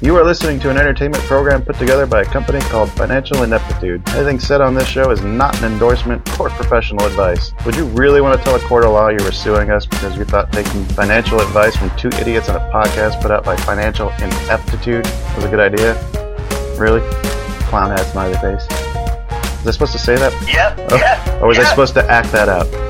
You are listening to an entertainment program put together by a company called Financial Ineptitude. Anything said on this show is not an endorsement or professional advice. Would you really want to tell a court of law you were suing us because you thought taking financial advice from two idiots on a podcast put out by Financial Ineptitude was a good idea? Really? Clown hat smiley face. Was I supposed to say that? Yep. Oh, yep. Or was I supposed to act that out?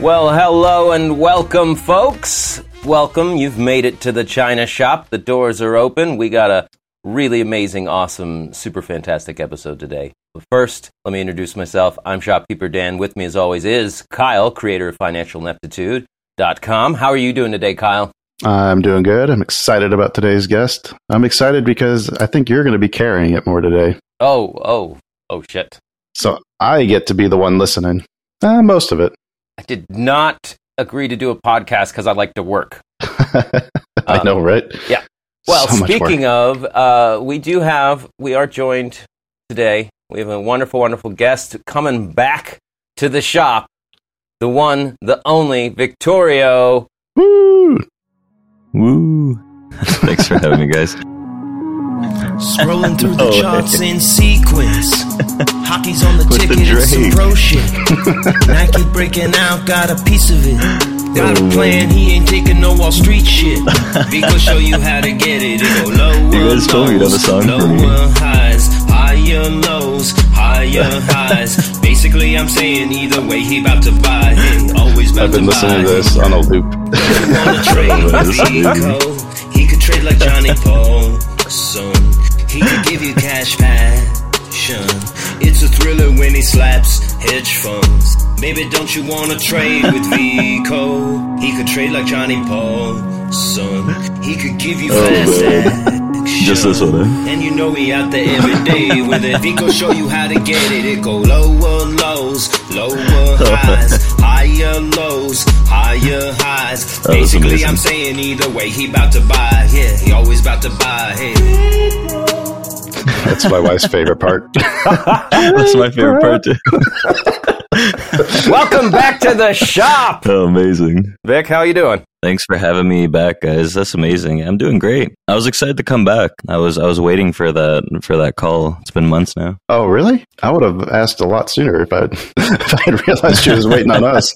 Well, hello and welcome, folks. Welcome. You've made it to the China Shop. The doors are open. We got a really amazing, awesome, super fantastic episode today. But first, let me introduce myself. I'm Shopkeeper Dan. With me, as always, is Kyle, creator of FinancialIneptitude.com. How are you doing today, Kyle? I'm doing good. I'm excited about today's guest. I'm excited because I think you're going to be carrying it more today. Oh, oh, oh, shit. So I get to be the one listening. Uh, most of it. I did not agree to do a podcast because I like to work. I Um, know, right? yeah. Well, So speaking of, uh, we do have, we are joined today. We have a wonderful, wonderful guest coming back to the shop. The one, the only, Victorio. Woo! Woo! Thanks for having me, guys. Scrolling through the Oh, charts in sequence. Hockey's on the With the ticket, it's some pro shit. Nike breaking out, got a piece of it. Got a oh, plan, he ain't taking no Wall Street shit. We gon' show you how to get it. It go lower You guys told me you'd have a lows, song for me. highs, higher lows, higher highs. Basically, I'm saying either way, he about to buy it. Always about I've been to listening to this on a loop. wanna trade What with is it? Vico. He could trade like Johnny Paulson. He could give you cash passion. It's a thriller when he slaps hedge funds. Baby, don't you wanna trade with Vico? He could trade like Johnny Paulson. He could give you oh, fast action. Just this one, eh? And you know we out there every day with it. Vico show you how to get it. It go lower lows, lower highs, higher lows, higher highs. Basically. I'm saying either way, he about to buy. Yeah, he always about to buy. Hey. That's my wife's favorite part. That's my favorite part, too. Welcome back to the shop. Oh, amazing. Vic, how you doing? Thanks for having me back, guys. That's amazing. I'm doing great. I was excited to come back. I was I was waiting for that for that call. It's been months now. oh, really? I would have asked a lot sooner if I if I had realized she was waiting on us.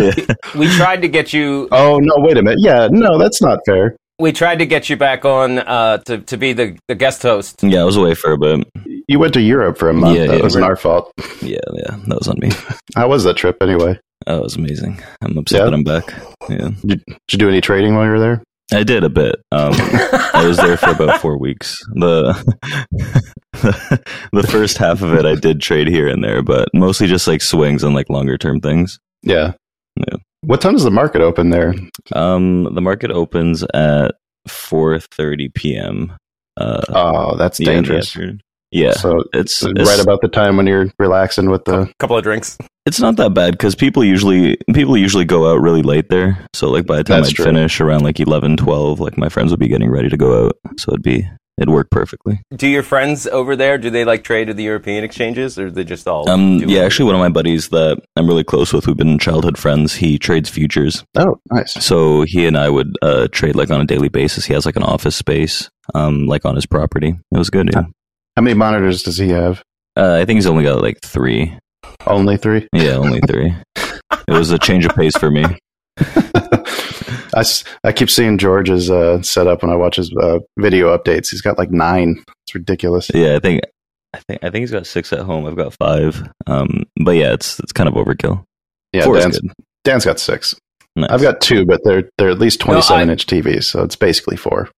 Yeah. We tried to get you. Oh no! Wait a minute. Yeah, no, that's not fair. We tried to get you back on uh, to to be the, the guest host. yeah, I was away for a bit. You went to Europe for a month. Yeah, that yeah, wasn't right. our fault. Yeah, yeah, that was on me. How was that trip anyway? That was amazing. I'm upset Yeah? that I'm back. Yeah, Did, did you do any trading while you were there? I did a bit. Um, I was there for about four weeks. The the first half of it, I did trade here and there, but mostly just like swings and like longer term things. Yeah. Yeah. What time does the market open there? Um, the market opens at 4:30 p.m. Uh, Oh, that's yeah, in the dangerous. Yeah, So it's, right about the time when you're relaxing with the. couple of drinks. it's not that bad because people usually people usually go out really late there. So like by the time I'd finish around like 11, 12, like my friends would be getting ready to go out. So it'd be it'd work perfectly. Do your friends over there? Do they like trade at the European exchanges, or they just all? Um, yeah, it? actually, one of my buddies that I'm really close with, we've been childhood friends. He trades futures, Oh, nice. so he and I would uh, trade like on a daily basis. He has like an office space, um, like on his property. It was good. Yeah. How many monitors does he have? Uh, I think he's only got like three. Only three. Yeah, only three. it was a change of pace for me. I, s- I keep seeing George's uh, setup when I watch his uh, video updates. He's got like nine. It's ridiculous. Yeah, I think. I think I think he's got six at home. I've got five. Um, but yeah, it's it's kind of overkill. Yeah, Four Dan's, good. Dan's got six. Nice. I've got two, but they're they're at least No, I- 27 inch TVs, so it's basically four.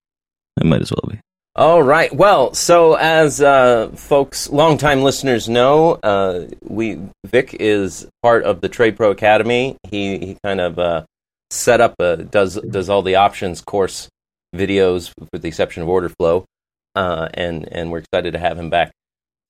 It might as well be. All right. Well, so as uh, folks, longtime listeners know, uh, we Vic is part of the Trade Pro Academy. He he kind of uh, set up a, does does all the options course videos, with the exception of order flow, uh, and and we're excited to have him back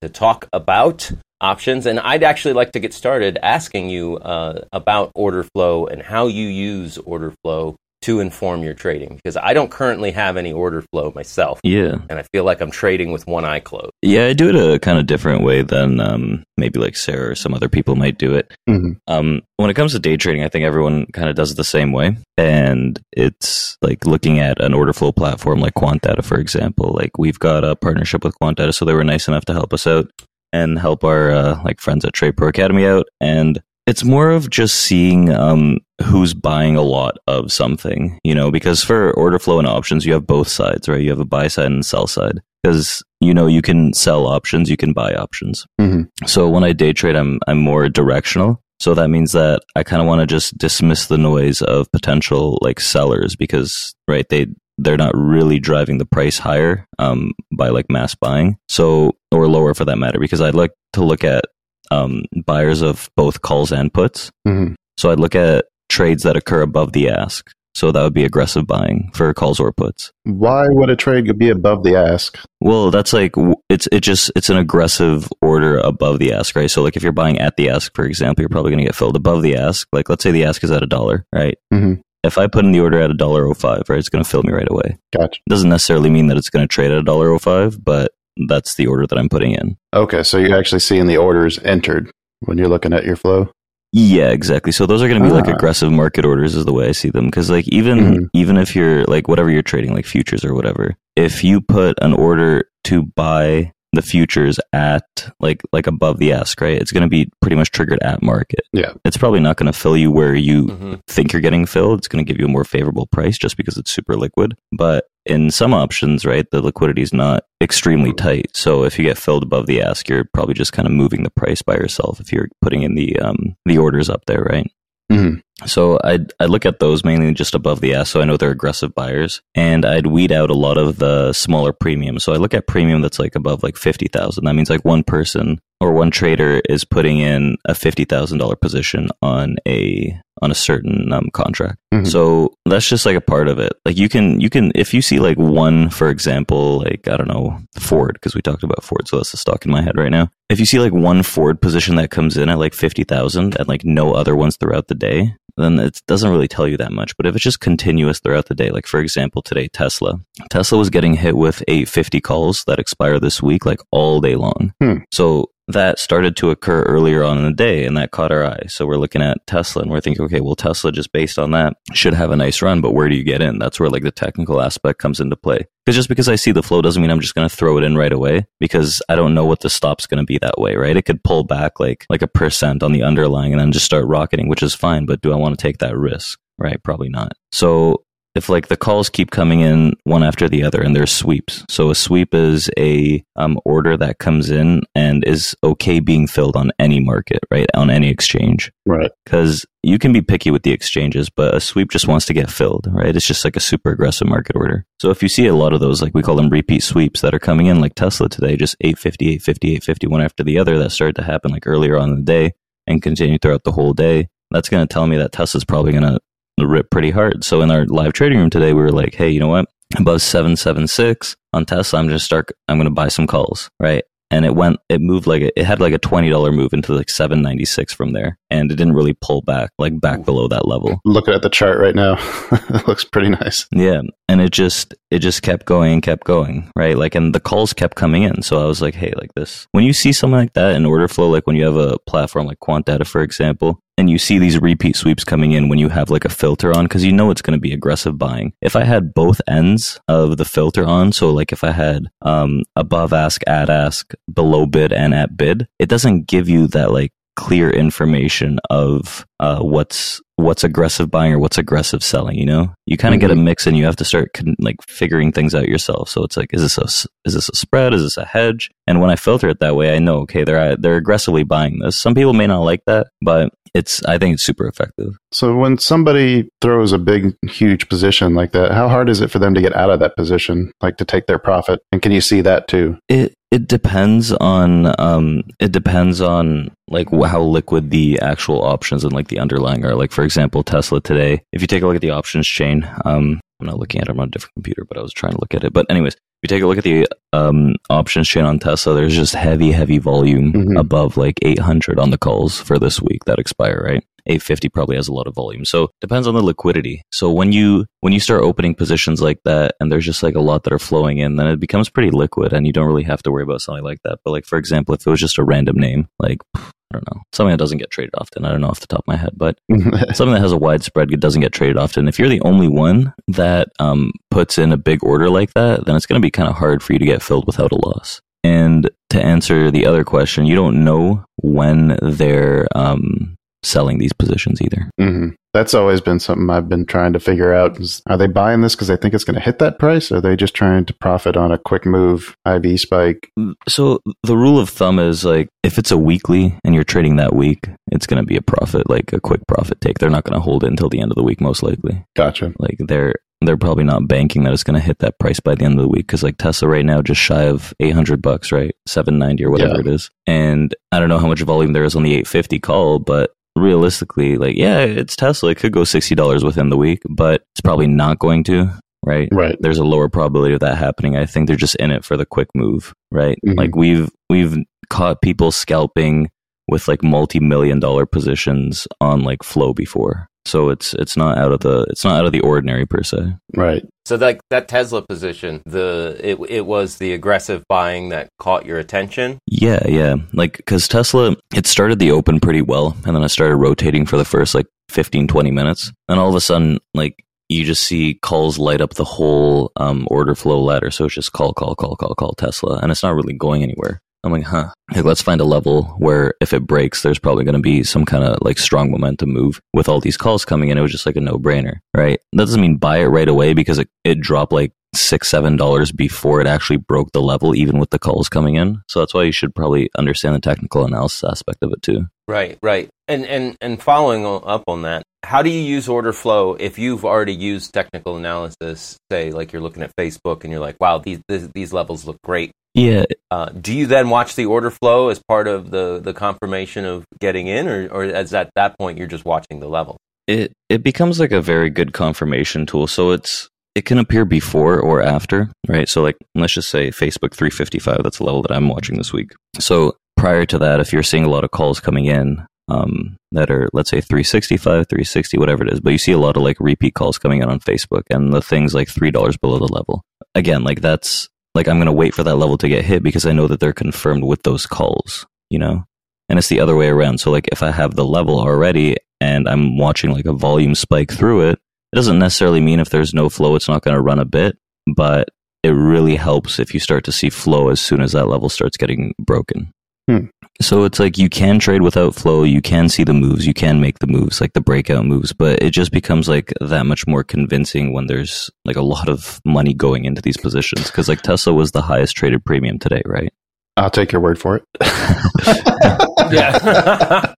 to talk about options. And I'd actually like to get started asking you uh, about order flow and how you use order flow to inform your trading because I don't currently have any order flow myself. Yeah. And I feel like I'm trading with one eye closed. Yeah, I do it a kind of different way than um, maybe like Sarah or some other people might do it. Mhm. Um, when it comes to day trading, I think everyone kind of does it the same way. And it's like looking at an order flow platform like QuantData, for example. Like we've got a partnership with QuantData, so they were nice enough to help us out and help our uh, like friends at Trade Pro Academy out. And it's more of just seeing um, who's buying a lot of something, you know, because for order flow and options, you have both sides, right? You have a buy side and sell side because you know you can sell options, you can buy options. Mhm. So when I day trade, I'm I'm more directional. So that means that I kind of want to just dismiss the noise of potential like sellers because right they they're not really driving the price higher um, by like mass buying so or lower for that matter because I'd like to look at um, buyers of both calls and puts. Mhm. So I'd look at trades that occur above the ask. So that would be aggressive buying for calls or puts. Why would a trade be above the ask? Well, that's like it's it just it's an aggressive order above the ask, right? So like if you're buying at the ask, for example, you're probably going to get filled above the ask. Like let's say the ask is at a dollar, right? Mhm. If I put in the order at a dollar oh five, right, it's going to fill me right away. Gotcha. doesn't necessarily mean that it's going to trade at a dollar oh five, but that's the order that I'm putting in. Okay, so you're actually seeing the orders entered when you're looking at your flow. Yeah, exactly. So those are going to be like Ah. aggressive market orders, is the way I see them. Because like even Mhm. even if you're like whatever you're trading, like futures or whatever, if you put an order to buy the futures at like like above the ask, right? It's going to be pretty much triggered at market. Yeah. It's probably not going to fill you where you Mhm. think you're getting filled. It's going to give you a more favorable price just because it's super liquid. But in some options, right, the liquidity is not extremely tight. So if you get filled above the ask, you're probably just kind of moving the price by yourself if you're putting in the um the orders up there, right? Mhm. So I'd, i look at those mainly just above the ask, so I know they're aggressive buyers, and I'd weed out a lot of the smaller premium. So I look at premium that's like above like fifty thousand. That means like one person or one trader is putting in a fifty thousand dollar position on a on a certain um, contract. Mhm. So that's just like a part of it. Like you can you can if you see like one, for example, like I don't know Ford because we talked about Ford, so that's the stock in my head right now. If you see like one Ford position that comes in at like fifty thousand and like no other ones throughout the day, then it doesn't really tell you that much. But if it's just continuous throughout the day, like for example today Tesla, Tesla was getting hit with 850 calls that expire this week, like all day long. Hmm. So that started to occur earlier on in the day and that caught our eye. So we're looking at Tesla and we're thinking, okay, well, Tesla just based on that should have a nice run, but where do you get in? That's where like the technical aspect comes into play. Because just because I see the flow doesn't mean I'm just going to throw it in right away because I don't know what the stop's going to be that way, right? It could pull back like, like a percent on the underlying and then just start rocketing, which is fine. But do I want to take that risk? Right? Probably not. So if like the calls keep coming in one after the other and there's sweeps. So a sweep is a um, order that comes in and is okay being filled on any market, right? On any exchange. Right. Because you can be picky with the exchanges, but a sweep just wants to get filled, right? It's just like a super aggressive market order. So if you see a lot of those, like we call them repeat sweeps that are coming in, like Tesla today, just 850, 850, 850, one after the other, that started to happen like earlier on in the day and continue throughout the whole day. That's going to tell me that Tesla's probably going to rip pretty hard. So in our live trading room today, we were like, hey, you know what? Above 776 on Tesla, I'm just start, I'm going to buy some calls, right? And it went, it moved like, a, it had like a $20 move into like 796 from there. And it didn't really pull back, like back below that level. Looking at the chart right now, it looks pretty nice. Yeah. And it just, it just kept going and kept going, right? Like, and the calls kept coming in. So I was like, hey, like this, when you see something like that in order flow, like when you have a platform like QuantData, for example, and you see these repeat sweeps coming in when you have like a filter on, because you know it's going to be aggressive buying. If I had both ends of the filter on, so like if I had um, above ask, at ask, below bid, and at bid, it doesn't give you that like clear information of uh, what's what's aggressive buying or what's aggressive selling. You know, you kind of get a mix, and you have to start con- like figuring things out yourself. So it's like, is this a is this a spread? Is this a hedge? And when I filter it that way, I know okay, they're they're aggressively buying this. Some people may not like that, but it's I think it's super effective. So when somebody throws a big, huge position like that, how hard is it for them to get out of that position, like to take their profit? And can you see that too? It it depends on um it depends on like how liquid the actual options and like the underlying are. Like for example, Tesla today. If you take a look at the options chain, um I'm not looking at it I'm on a different computer, but I was trying to look at it. But anyways, if you take a look at the um, options chain on Tesla, there's just heavy, heavy volume Mhm. above like 800 on the calls for this week that expire, right? 850 probably has a lot of volume. So depends on the liquidity. So when you when you start opening positions like that and there's just like a lot that are flowing in, then it becomes pretty liquid and you don't really have to worry about something like that. But like for example, if it was just a random name, like I don't know, something that doesn't get traded often. I don't know off the top of my head, but something that has a wide spread it doesn't get traded often. If you're the only one that um, puts in a big order like that, then it's going to be kind of hard for you to get filled without a loss. And to answer the other question, you don't know when they're um, selling these positions either. hmm That's always been something I've been trying to figure out. Is, are they buying this because they think it's going to hit that price? Or are they just trying to profit on a quick move IV spike? So the rule of thumb is like if it's a weekly and you're trading that week, it's going to be a profit, like a quick profit take. They're not going to hold it until the end of the week, most likely. Gotcha. Like they're they're probably not banking that it's going to hit that price by the end of the week because like Tesla right now just shy of 800 bucks, right? 790 or whatever Yeah. it is. And I don't know how much volume there is on the 850 call, but realistically, like yeah, it's Tesla. It could go $60 within the week, but it's probably not going to, right? Right. There's a lower probability of that happening. I think they're just in it for the quick move, right? Mhm. Like we've we've caught people scalping with like multi-million dollar positions on like flow before. So it's it's not out of the it's not out of the ordinary per se. Right. So like that Tesla position, the it it was the aggressive buying that caught your attention. Yeah, yeah. Like cuz Tesla it started the open pretty well and then I started rotating for the first like 15 20 minutes. And all of a sudden like you just see calls light up the whole um, order flow ladder. So it's just call, call, call, call, call Tesla, and it's not really going anywhere. I'm like, huh. Like, let's find a level where if it breaks, there's probably going to be some kind of like strong momentum move with all these calls coming in. It was just like a no brainer, right? That doesn't mean buy it right away because it, it dropped like six, seven dollars before it actually broke the level, even with the calls coming in. So that's why you should probably understand the technical analysis aspect of it too. Right, right. And and and following up on that, how do you use order flow if you've already used technical analysis? Say, like you're looking at Facebook and you're like, "Wow, these these, these levels look great." Yeah, Uh, do you then watch the order flow as part of the the confirmation of getting in, or or as at that point you're just watching the level? it it becomes like a very good confirmation tool. So it's it can appear before or after, right? So like let's just say Facebook 355, that's the level that I'm watching this week. So prior to that, if you're seeing a lot of calls coming in um, that are let's say 365, 360, whatever it is, but you see a lot of like repeat calls coming in on Facebook and the things like three dollars below the level. Again, like that's like I'm gonna wait for that level to get hit because I know that they're confirmed with those calls, you know? And it's the other way around. So like if I have the level already and I'm watching like a volume spike through it, it doesn't necessarily mean if there's no flow, it's not going to run a bit, but it really helps if you start to see flow as soon as that level starts getting broken. Hmm. So it's like you can trade without flow, you can see the moves, you can make the moves, like the breakout moves, but it just becomes like that much more convincing when there's like a lot of money going into these positions. Cause like Tesla was the highest traded premium today, right? I'll take your word for it. Yeah.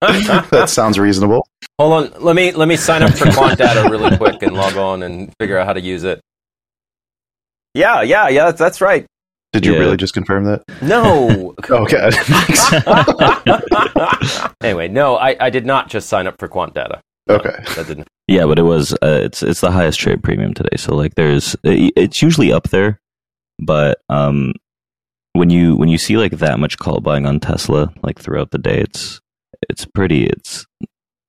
that sounds reasonable. Hold on, let me let me sign up for Quant Data really quick and log on and figure out how to use it. Yeah, yeah, yeah. That's, that's right. Did you Yeah. really just confirm that? No. Okay. anyway, no, I, I did not just sign up for Quant Data. okay. That didn't. Yeah, but it was uh, it's it's the highest trade premium today. So like there's it's usually up there, but um when you when you see like that much call buying on Tesla like throughout the day, it's it's pretty it's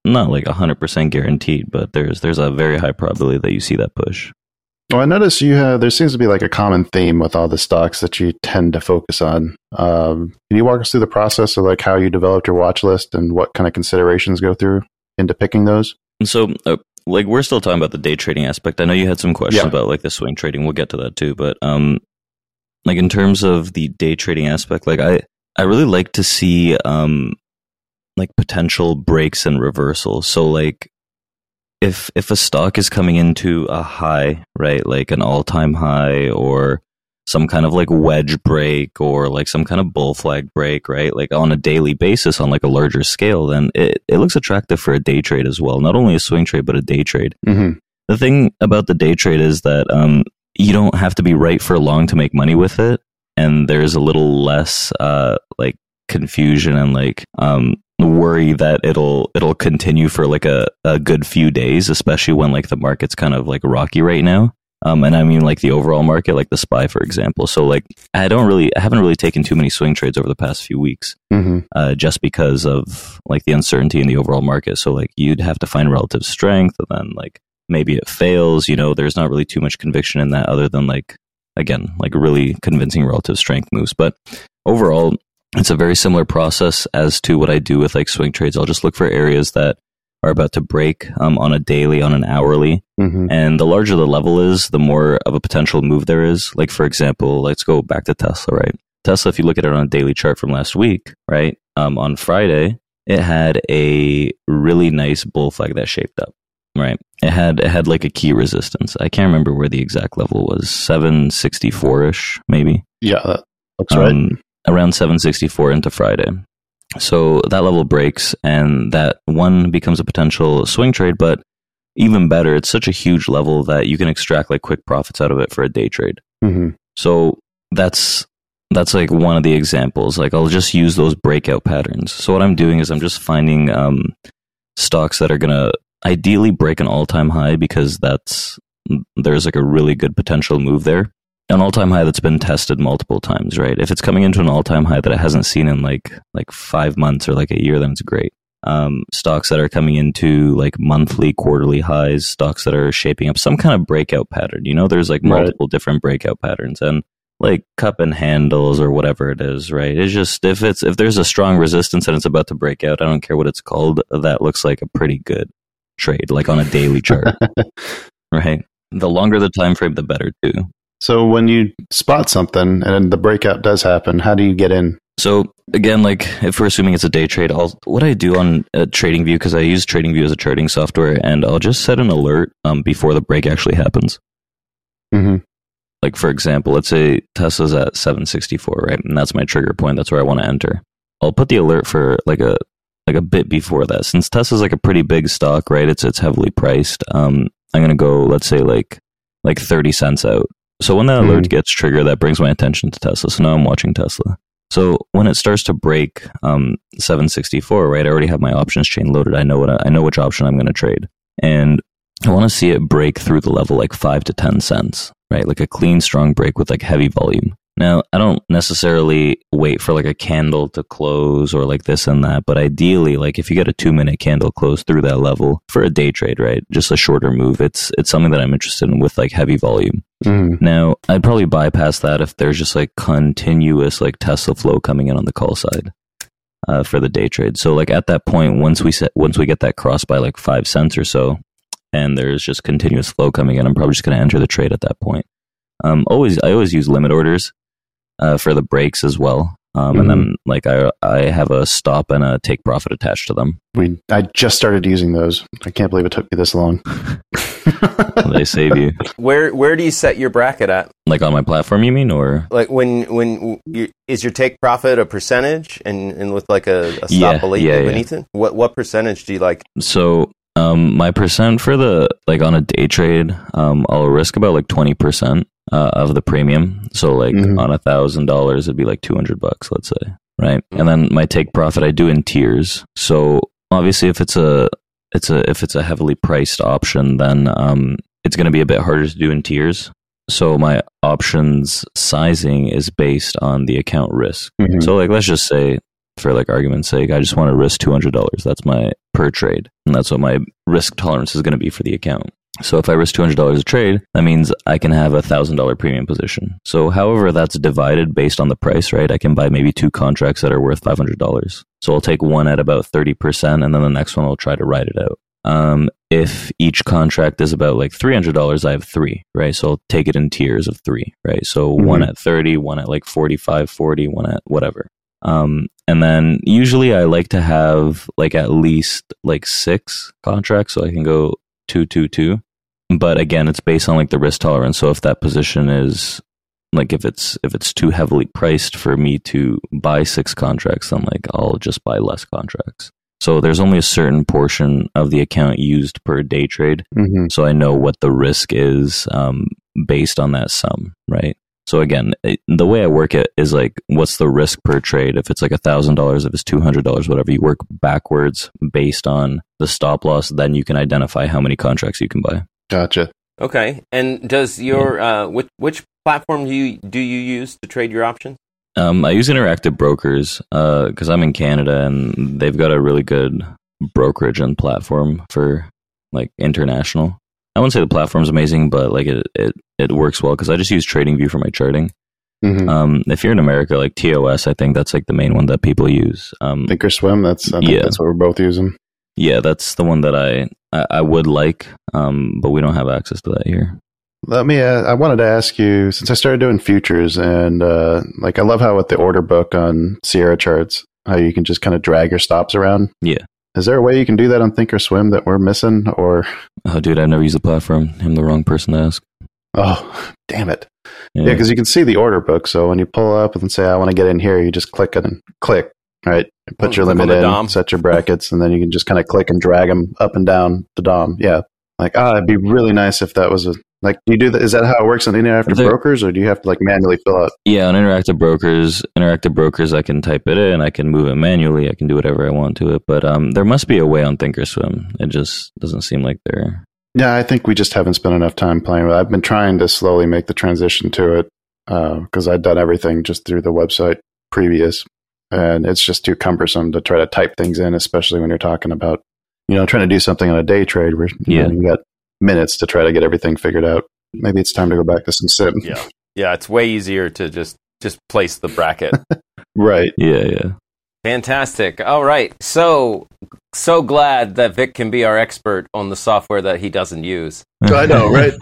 not like 100% guaranteed, but there's there's a very high probability that you see that push. Well, I notice you have, there seems to be like a common theme with all the stocks that you tend to focus on. Um, can you walk us through the process of like how you developed your watch list and what kind of considerations go through into picking those? So uh, like we're still talking about the day trading aspect. I know you had some questions Yeah. about like the swing trading. We'll get to that too, but um like in terms of the day trading aspect, like I I really like to see um like potential breaks and reversals. So like if if a stock is coming into a high, right, like an all-time high or some kind of like wedge break or like some kind of bull flag break, right? Like on a daily basis on like a larger scale, then it, it looks attractive for a day trade as well. Not only a swing trade, but a day trade. Mm-hmm. The thing about the day trade is that um, you don't have to be right for long to make money with it, and there's a little less uh, like confusion and like um, worry that it'll it'll continue for like a, a good few days, especially when like the market's kind of like rocky right now. Um, and I mean like the overall market, like the SPY, for example. So like I don't really, I haven't really taken too many swing trades over the past few weeks, hmm uh, just because of like the uncertainty in the overall market. So like you'd have to find relative strength, and then like maybe it fails. You know, there's not really too much conviction in that, other than like again, like really convincing relative strength moves. But overall, it's a very similar process as to what I do with like swing trades. I'll just look for areas that are about to break um, on a daily, on an hourly, hmm and the larger the level is, the more of a potential move there is. Like, for example, let's go back to Tesla, right? Tesla, if you look at it on a daily chart from last week, right? Um, on Friday, it had a really nice bull flag that shaped up, right? It had, it had like a key resistance. I can't remember where the exact level was, 764 ish, maybe. Yeah, that looks right. Around 764 into Friday. So that level breaks, and that one becomes a potential swing trade. But even better, it's such a huge level that you can extract like quick profits out of it for a day trade. hmm So that's that's like one of the examples. Like I'll just use those breakout patterns. So what I'm doing is I'm just finding um, stocks that are gonna ideally break an all time high because that's there's like a really good potential move there. An all time high that's been tested multiple times, right? If it's coming into an all time high that it hasn't seen in like like five months or like a year, then it's great. Um, stocks that are coming into like monthly, quarterly highs, stocks that are shaping up some kind of breakout pattern. You know, there's like Right. multiple different breakout patterns, and like cup and handles or whatever it is, right? It's just if it's if there's a strong resistance and it's about to break out, I don't care what it's called, that looks like a pretty good trade, like on a daily chart, right? The longer the time frame, the better too. So when you spot something and the breakout does happen, how do you get in? So again, like if we're assuming it's a day trade, I'll what I do on uh, TradingView because I use TradingView as a charting software, and I'll just set an alert um, before the break actually happens. hmm Like for example, let's say Tesla's at 764, right? And that's my trigger point. That's where I want to enter. I'll put the alert for like a like a bit before that. Since Tesla's like a pretty big stock, right? It's it's heavily priced. Um, I'm gonna go let's say like like 30 cents out. So when that Mhm. alert gets triggered, that brings my attention to Tesla. So now I'm watching Tesla. So when it starts to break um, 764, right? I already have my options chain loaded. I know what I, I know which option I'm going to trade, and I want to see it break through the level like five to ten cents, right? Like a clean, strong break with like heavy volume. Now, I don't necessarily wait for like a candle to close or like this and that, but ideally, like if you get a two minute candle close through that level for a day trade, right? Just a shorter move. It's it's something that I'm interested in with like heavy volume. hmm Now, I'd probably bypass that if there's just like continuous like Tesla flow coming in on the call side uh, for the day trade. So like at that point, once we set, once we get that cross by like five cents or so, and there's just continuous flow coming in, I'm probably just going to enter the trade at that point. Um, always, I always use limit orders uh, for the breaks as well. Um, And then like I I have a stop and a take profit attached to them. We I just started using those. I can't believe it took me this long. They save you. Where where do you set your bracket at? Like on my platform, you mean, or Like when when you, is your take profit a percentage and, and with like a, a stop Yeah, beneath, yeah, yeah. beneath it? What what percentage do you like? So um, my percent for the like on a day trade, um, I'll risk about like twenty percent uh, of the premium. So like Mhm. on a thousand dollars, it'd be like two hundred bucks, let's say, right? And then my take profit, I do in tiers. So obviously, if it's a it's a if it's a heavily priced option, then um, it's going to be a bit harder to do in tiers. So my options sizing is based on the account risk. Mhm. So like let's just say for like argument's sake, I just want to risk two hundred dollars. That's my per trade. And that's what my risk tolerance is going to be for the account. So if I risk two hundred dollars a trade, that means I can have a thousand dollar premium position. So however that's divided based on the price, right? I can buy maybe two contracts that are worth five hundred dollars. So I'll take one at about thirty percent and then the next one I'll try to ride it out. Um, if each contract is about like three hundred dollars, I have three, right? So I'll take it in tiers of three, right? So one Mhm. at 30, one at like 45, 40, one at whatever. Um, and then usually I like to have like at least like six contracts so I can go two, two, two. But again, it's based on like the risk tolerance. So if that position is like if it's if it's too heavily priced for me to buy six contracts, then like I'll just buy less contracts. So there's only a certain portion of the account used per day trade Mhm. so I know what the risk is um, based on that sum, right? So again, the way I work it is like, what's the risk per trade? If it's like a thousand dollars, if it's two hundred dollars, whatever, you work backwards based on the stop loss. Then you can identify how many contracts you can buy. Gotcha. Okay. And does your uh, which which platform do you do you use to trade your options? Um, I use Interactive Brokers because I'm in Canada and they've got a really good brokerage and platform for like international. I wouldn't say the platform's amazing, but like it it, it works well because I just use TradingView for my charting. hmm Um, if you're in America, like TOS, I think that's like the main one that people use. Um, Thinkorswim. That's I think Yeah. that's what we're both using. yeah, that's the one that I I, I would like, um, but we don't have access to that here. Let me. Uh, I wanted to ask you since I started doing futures and uh, like I love how with the order book on Sierra charts, how you can just kind of drag your stops around. Yeah. Is there a way you can do that on Thinkorswim that we're missing? Or Oh, dude, I've never used the platform. I'm the wrong person to ask. oh, damn it! Yeah, because you can see the order book. So when you pull up and say I want to get in here, you just click it and click. Right, put Oh, your limit in, DOM. set your brackets, and then you can just kind of click and drag them up and down the DOM. Yeah, like ah, it'd be really nice if that was a like. Do you do that? Is that how it works on Interactive There- Brokers, or do you have to like manually fill out? Yeah, on Interactive Brokers, Interactive Brokers, I can type it in, I can move it manually, I can do whatever I want to it. But um, there must be a way on Thinkorswim. It just doesn't seem like there. Yeah, I think we just haven't spent enough time playing with it. I've been trying to slowly make the transition to it because I'd done everything just through the website previous. And it's just too cumbersome to try to type things in, especially when you're talking about, you know, trying to do something on a day trade where you, Yeah. know, you got minutes to try to get everything figured out. Maybe it's time to go back to some sim. Yeah. Yeah, it's way easier to just just place the bracket. Right. Yeah, yeah. Fantastic. All right. So so glad that Vic can be our expert on the software that he doesn't use. I know, right?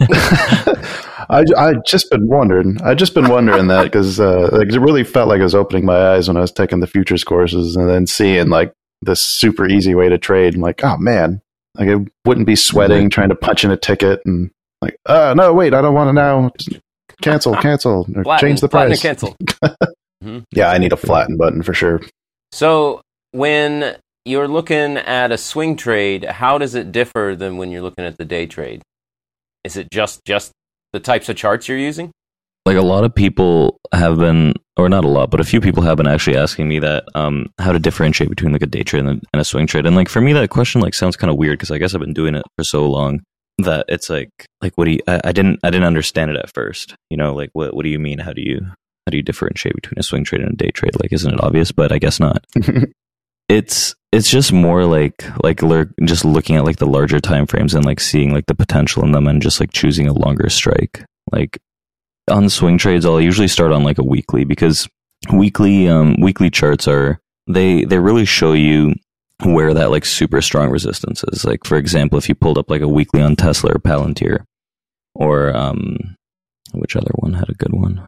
I I just been wondering. I just been wondering that because uh, like, it really felt like I was opening my eyes when I was taking the futures courses and then seeing like this super easy way to trade. I'm like, oh man, like I wouldn't be sweating Right. trying to punch in a ticket and like, uh no, wait, I don't want to now. Just cancel, cancel, or Flatten- change the flatten and price. cancel. Yeah, I need a flatten button for sure. So when you're looking at a swing trade, how does it differ than when you're looking at the day trade? Is it just just the types of charts you're using? Like a lot of people have been or not a lot but a few people have been actually asking me that um how to differentiate between like a day trade and a, and a swing trade. And like for me that question like sounds kind of weird because i guess i've been doing it for so long that it's like like what do you I, I didn't i didn't understand it at first. You know like what what do you mean? How do you how do you differentiate between a swing trade and a day trade? Like isn't it obvious? But i guess not. It's it's just more like like lur- just looking at like the larger time frames and like seeing like the potential in them and just like choosing a longer strike. Like on swing trades i'll usually start on like a weekly because weekly um weekly charts are they they really show you where that like super strong resistance is. Like for example if you pulled up like a weekly on tesla or palantir or um which other one had a good one?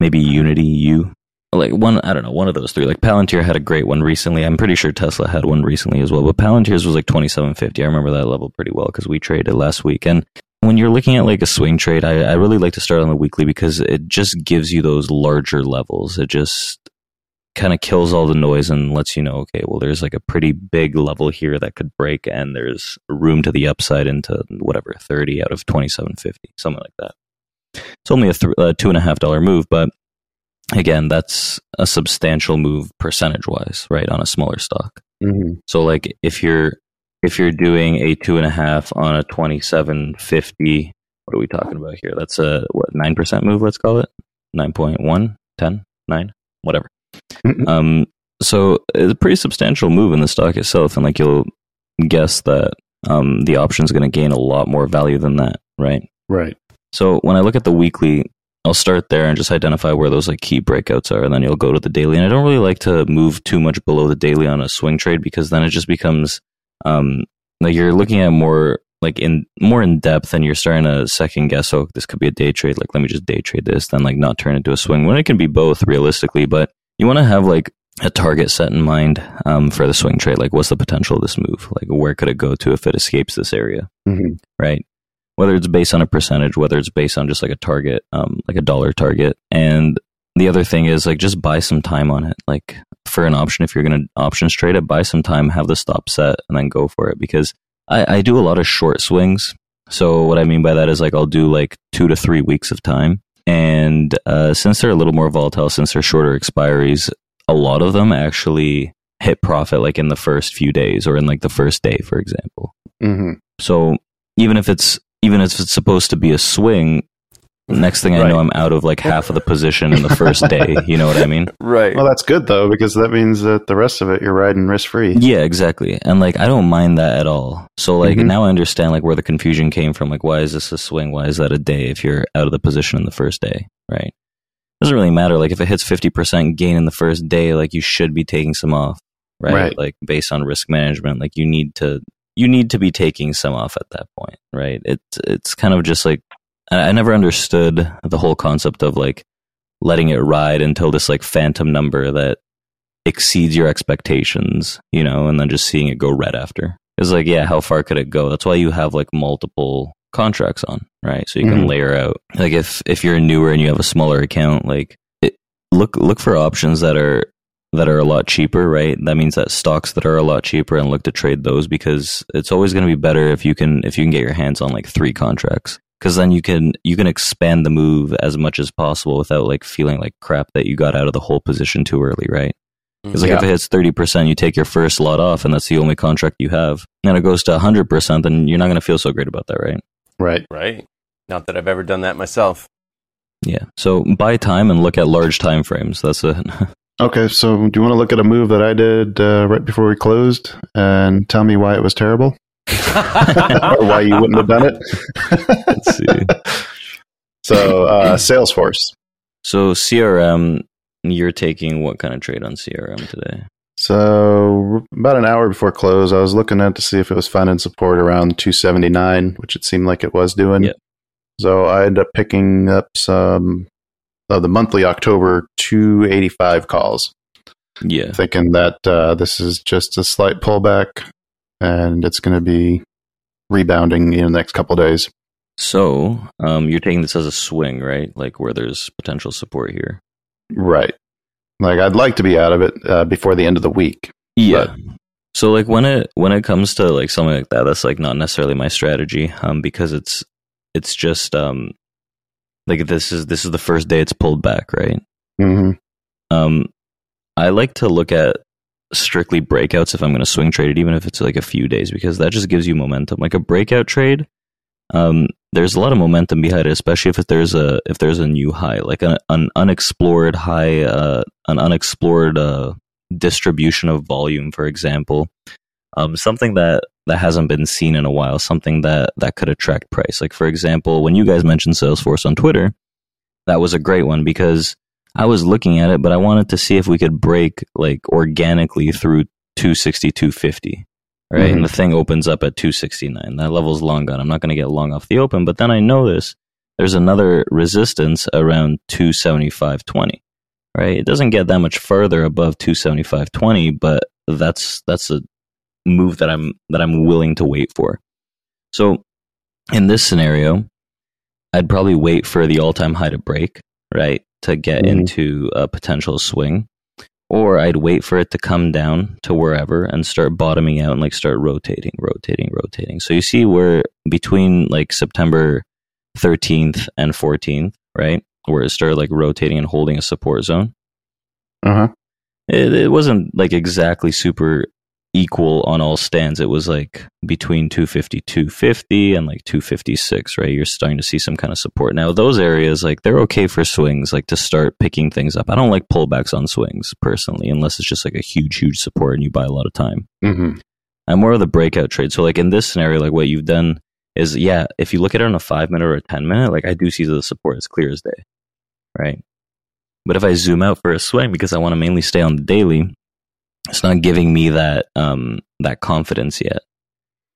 Maybe unity u? Like one i don't know one of those three. Like palantir had a great one recently. I'm pretty sure tesla had one recently as well but palantir's was like 2750 i remember that level pretty well because we traded last week. And when you're looking at like a swing trade I, I really like to start on the weekly because it just gives you those larger levels. It just kind of kills all the noise and lets you know okay well there's like a pretty big level here that could break and there's room to the upside into whatever 30 out of 2750 something like that. It's only a, th- a two and a half dollar move but again that's a substantial move percentage wise right on a smaller stock. Mhm. so like if you're if you're doing a two and a half on a twenty seven fifty, what are we talking about here? That's a what nine percent move. Let's call it nine point one, ten, nine, whatever. Mhm. Um, so it's a pretty substantial move in the stock itself, and like you'll guess that um, the option is going to gain a lot more value than that, right? Right. So when I look at the weekly, I'll start there and just identify where those like key breakouts are, and then you'll go to the daily. And I don't really like to move too much below the daily on a swing trade because then it just becomes um, like you're looking at more like in more in depth, and you're starting to second guess. Oh, this could be a day trade. Like let me just day trade this, then like not turn into a swing. When it can be both realistically, but you want to have like a target set in mind um, for the swing trade. Like what's the potential of this move? Like where could it go to if it escapes this area? Mhm. right? Whether it's based on a percentage, whether it's based on just like a target, um, like a dollar target. And the other thing is like just buy some time on it. Like for an option, if you're going to options trade it, buy some time, have the stop set, and then go for it. Because I, I do a lot of short swings. So what I mean by that is like I'll do like two to three weeks of time. And uh, since they're a little more volatile, since they're shorter expiries, a lot of them actually hit profit like in the first few days or in like the first day, for example. Mhm. So even if it's even if it's supposed to be a swing, next thing I know, I'm out of like half of the position in the first day. You know what I mean? Right. Well, that's good though because that means that the rest of it you're riding risk free. Yeah, exactly. And like I don't mind that at all. So like Mhm. now I understand like where the confusion came from. Like why is this a swing? Why is that a day if you're out of the position in the first day, right? It Doesn't really matter. Like if it hits fifty percent gain in the first day, like you should be taking some off, right? Right. Like based on risk management, like you need to you need to be taking some off at that point, right? It's it's kind of just like I never understood the whole concept of like letting it ride until this like phantom number that exceeds your expectations, you know, and then just seeing it go red after. It's like, yeah, how far could it go? That's why you have like multiple contracts on, right? So you can Mhm. layer out. Like if if you're newer and you have a smaller account, like it, look look for options that are that are a lot cheaper, right? That means that stocks that are a lot cheaper and look to trade those because it's always going to be better if you can if you can get your hands on like three contracts because then you can you can expand the move as much as possible without like feeling like crap that you got out of the whole position too early, right? Because like Yeah. if it hits thirty percent, you take your first lot off, and that's the only contract you have. And it goes to hundred percent, then you're not going to feel so great about that, right? Right. Right. Not that I've ever done that myself. Yeah. So buy time and look at large time frames. That's it. Okay, so do you want to look at a move that I did uh, right before we closed and tell me why it was terrible or why you wouldn't have done it? let's see. so, uh, Salesforce. So CRM, you're taking what kind of trade on CRM today? So, about an hour before close, I was looking at to see if it was finding support around 279, which it seemed like it was doing. Yep. So, I ended up picking up some of the monthly October 285 calls. Yeah. thinking that uh, this is just a slight pullback and it's going to be rebounding in the next couple days. So um, you're taking this as a swing, right? Like where there's potential support here. Right. Like I'd like to be out of it uh, before the end of the week. Yeah. So like when it when it comes to like something like that, that's like not necessarily my strategy, um, because it's it's just um, like this is this is the first day it's pulled back, right? hmm Um, I like to look at strictly breakouts if I'm going to swing trade it, even if it's like a few days, because that just gives you momentum. Like a breakout trade, um, there's a lot of momentum behind it, especially if there's a if there's a new high, like an, an unexplored high, uh, an unexplored uh, distribution of volume, for example, um, something that that hasn't been seen in a while, something that that could attract price. Like for example, when you guys mentioned Salesforce on Twitter, that was a great one because I was looking at it, but I wanted to see if we could break like organically through 260, 250. Right. Mhm. And the thing opens up at 269. That level's long gone. I'm not going to get long off the open, but then I notice there's another resistance around 275.20. Right. It doesn't get that much further above 275.20, but that's, that's a move that I'm, that I'm willing to wait for. So in this scenario, I'd probably wait for the all time high to break, right? To get Mhm. into a potential swing. Or I'd wait for it to come down to wherever and start bottoming out and like start rotating, rotating, rotating. So you see where between like September 13th and 14th, right? Where it started like rotating and holding a support zone. Uh huh. It, it wasn't like exactly super equal on all stands. It was like between 250, 250 and like 256, right? You're starting to see some kind of support. Now, those areas, like they're okay for swings, like to start picking things up. I don't like pullbacks on swings personally, unless it's just like a huge, huge support and you buy a lot of time. hmm I'm more of the breakout trade. So, like in this scenario, like what you've done is, yeah, if you look at it on a five minute or a 10 minute, like I do see the support as clear as day, right? But if I zoom out for a swing because I want to mainly stay on the daily, it's not giving me that um that confidence yet,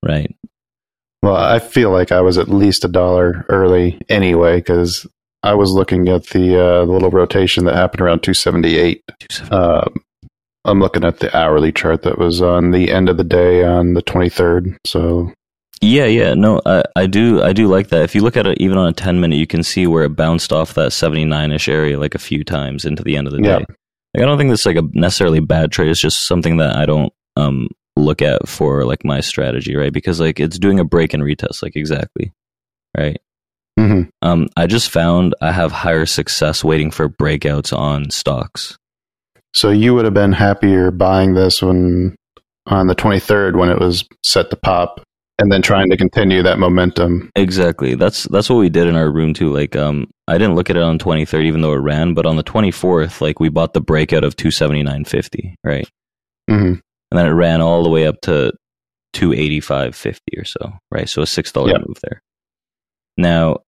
right? Well, I feel like I was at least a dollar early anyway because I was looking at the, uh, the little rotation that happened around 278. Um, I'm looking at the hourly chart that was on the end of the day on the 23rd. So, Yeah, yeah, no, I, I do, I do like that. If you look at it even on a ten minute, you can see where it bounced off that seventy nine ish area like a few times into the end of the Yeah. day. Like, I don't think this is like a necessarily bad trade. It's just something that I don't um look at for like my strategy, right? Because like it's doing a break and retest, like exactly, right? mhm. Um, I just found I have higher success waiting for breakouts on stocks. so you would have been happier buying this when on the 23rd when it was set to pop and then trying to continue that momentum. Exactly. That's that's what we did in our room too. Like, um, I didn't look at it on twenty third, even though it ran, but on the twenty fourth, like we bought the breakout of two seventy nine fifty, right? hmm And then it ran all the way up to two eighty five fifty or so, right? So a six dollar Yep. move there. Now,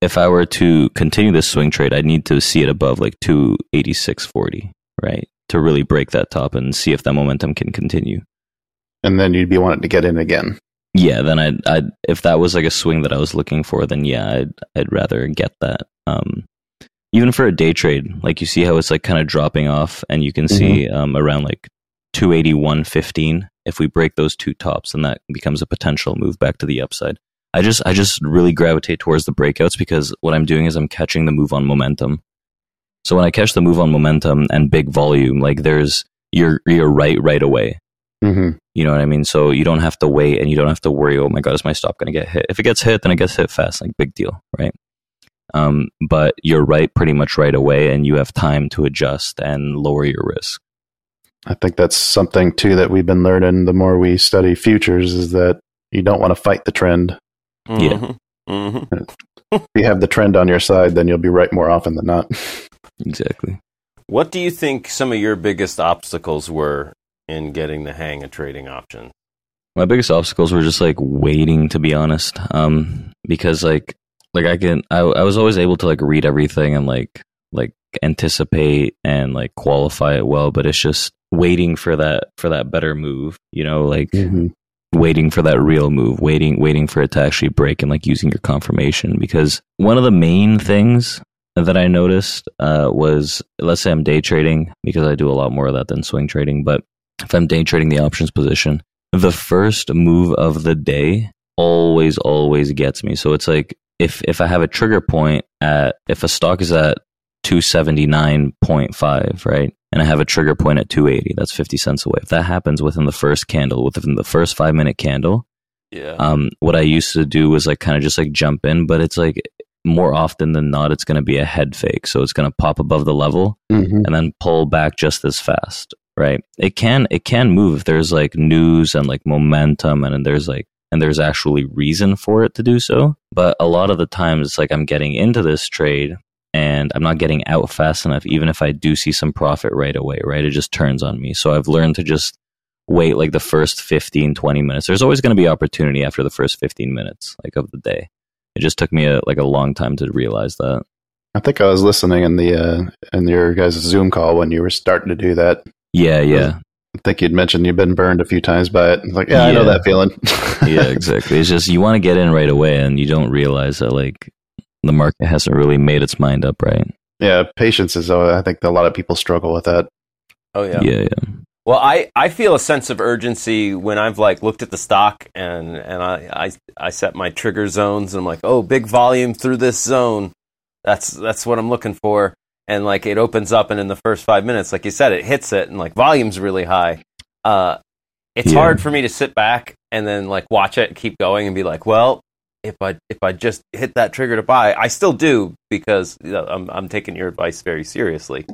if I were to continue this swing trade, I'd need to see it above like two eighty six forty, right? To really break that top and see if that momentum can continue. And then you'd be wanting to get in again. Yeah, then I'd, I'd if that was like a swing that I was looking for, then yeah, I'd I'd rather get that. Um, even for a day trade, like you see how it's like kind of dropping off, and you can see um, around like two eighty one fifteen. If we break those two tops, then that becomes a potential move back to the upside. I just I just really gravitate towards the breakouts because what I'm doing is I'm catching the move on momentum. So when I catch the move on momentum and big volume, like there's you're you're right right away. Hmm You know what I mean? So you don't have to wait and you don't have to worry, oh my God, is my stop going to get hit? If it gets hit, then it gets hit fast, like big deal, right? Um, but you're right pretty much right away and you have time to adjust and lower your risk. I think that's something too that we've been learning the more we study futures is that you don't want to fight the trend. Mhm. Mhm. If you have the trend on your side, then you'll be right more often than not. Exactly. What do you think some of your biggest obstacles were in getting the hang of trading options? My biggest obstacles were just like waiting, to be honest. Um, because like, like I can, I, I was always able to like read everything and like, like anticipate and like qualify it well, but it's just waiting for that, for that better move, you know, like, hmm waiting for that real move, waiting waiting for it to actually break and like using your confirmation. Because one of the main things that I noticed uh, was let's say I'm day trading because I do a lot more of that than swing trading, but if I'm day trading the options position, the first move of the day always always gets me. So it's like if if I have a trigger point at if a stock is at 279.5, right? And I have a trigger point at 280, that's 50 cents away. If that happens within the first candle, within the first 5 minute candle, Yeah. um, what I used to do was like kind of just like jump in, but it's like more often than not, it's going to be a head fake. So it's going to pop above the level hmm and then pull back just as fast, right? It can it can move if there's like news and like momentum and and there's like and there's actually reason for it to do so. But a lot of the times it's like I'm getting into this trade and I'm not getting out fast enough even if I do see some profit right away, right? It just turns on me. So I've learned to just wait like the first 15 20 minutes. There's always going to be opportunity after the first 15 minutes like of the day. It just took me a, like a long time to realize that. I think I was listening in the uh, in your guys' Zoom call when you were starting to do that. Yeah, yeah. I think you'd mentioned you've been burned a few times by it. Like, yeah, I know that feeling. yeah, exactly. It's just you want to get in right away, and you don't realize that like the market hasn't really made its mind up, right? yeah, patience is. Uh, I think a lot of people struggle with that. oh yeah. Yeah, yeah, Well, I, I feel a sense of urgency when I've like looked at the stock and and I, I I set my trigger zones and I'm like, oh, big volume through this zone. That's that's what I'm looking for. And like it opens up and in the first five minutes, like you said, it hits it and like volume's really high. Uh, it's Yeah. hard for me to sit back and then like watch it, keep going, and be like, well, if I if I just hit that trigger to buy, I still do because you know, I'm I'm taking your advice very seriously.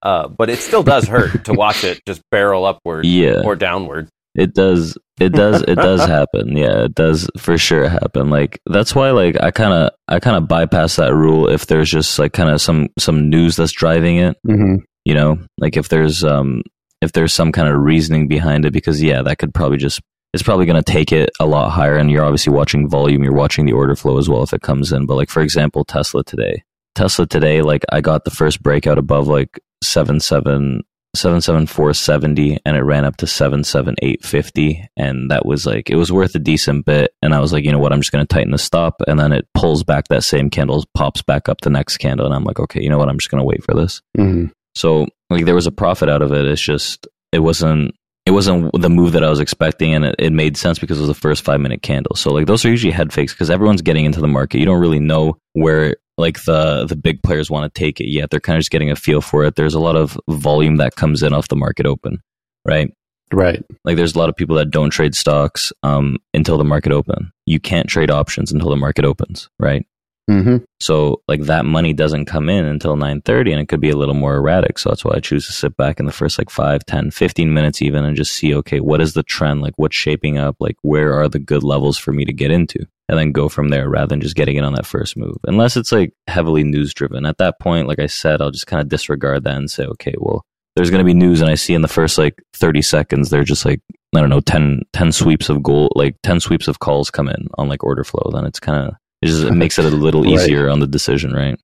Uh, but it still does hurt to watch it just barrel upward yeah. or downward. It does. It does. It does happen. Yeah, it does for sure happen. Like that's why, like I kind of, I kind of bypass that rule if there's just like kind of some some news that's driving it. hmm You know, like if there's um if there's some kind of reasoning behind it, because yeah, that could probably just it's probably going to take it a lot higher. And you're obviously watching volume, you're watching the order flow as well if it comes in. But like for example, Tesla today, Tesla today, like I got the first breakout above like seven seven. 77470 and it ran up to 77850 and that was like it was worth a decent bit. And I was like you know what? I'm just going to tighten the stop. And then it pulls back that same candle pops back up the next candle. And I'm like okay you know what? I'm just going to wait for this. Hmm so like there was a profit out of it. It's just it wasn't it wasn't the move that I was expecting, and it, it made sense because it was the first five minute candle. So like those are usually head fakes because everyone's getting into the market. You don't really know where like the the big players want to take it yet. They're kind of just getting a feel for it. There's a lot of volume that comes in off the market open, right? Right. Like there's a lot of people that don't trade stocks um, until the market open. You can't trade options until the market opens, right? Hmm So like that money doesn't come in until 9:30 and it could be a little more erratic. So that's why I choose to sit back in the first like 5, 10, 15 minutes even and just see okay, what is the trend? Like what's shaping up? Like where are the good levels for me to get into? And then go from there rather than just getting in on that first move. Unless it's like heavily news driven. At that point, like I said, I'll just kind of disregard that and say, okay, well, there's going to be news and I see in the first like 30 seconds they're just like I don't know 10, 10 sweeps of goal like 10 sweeps of calls come in on like order flow then it's kind of it just it makes it a little Right. easier on the decision, right?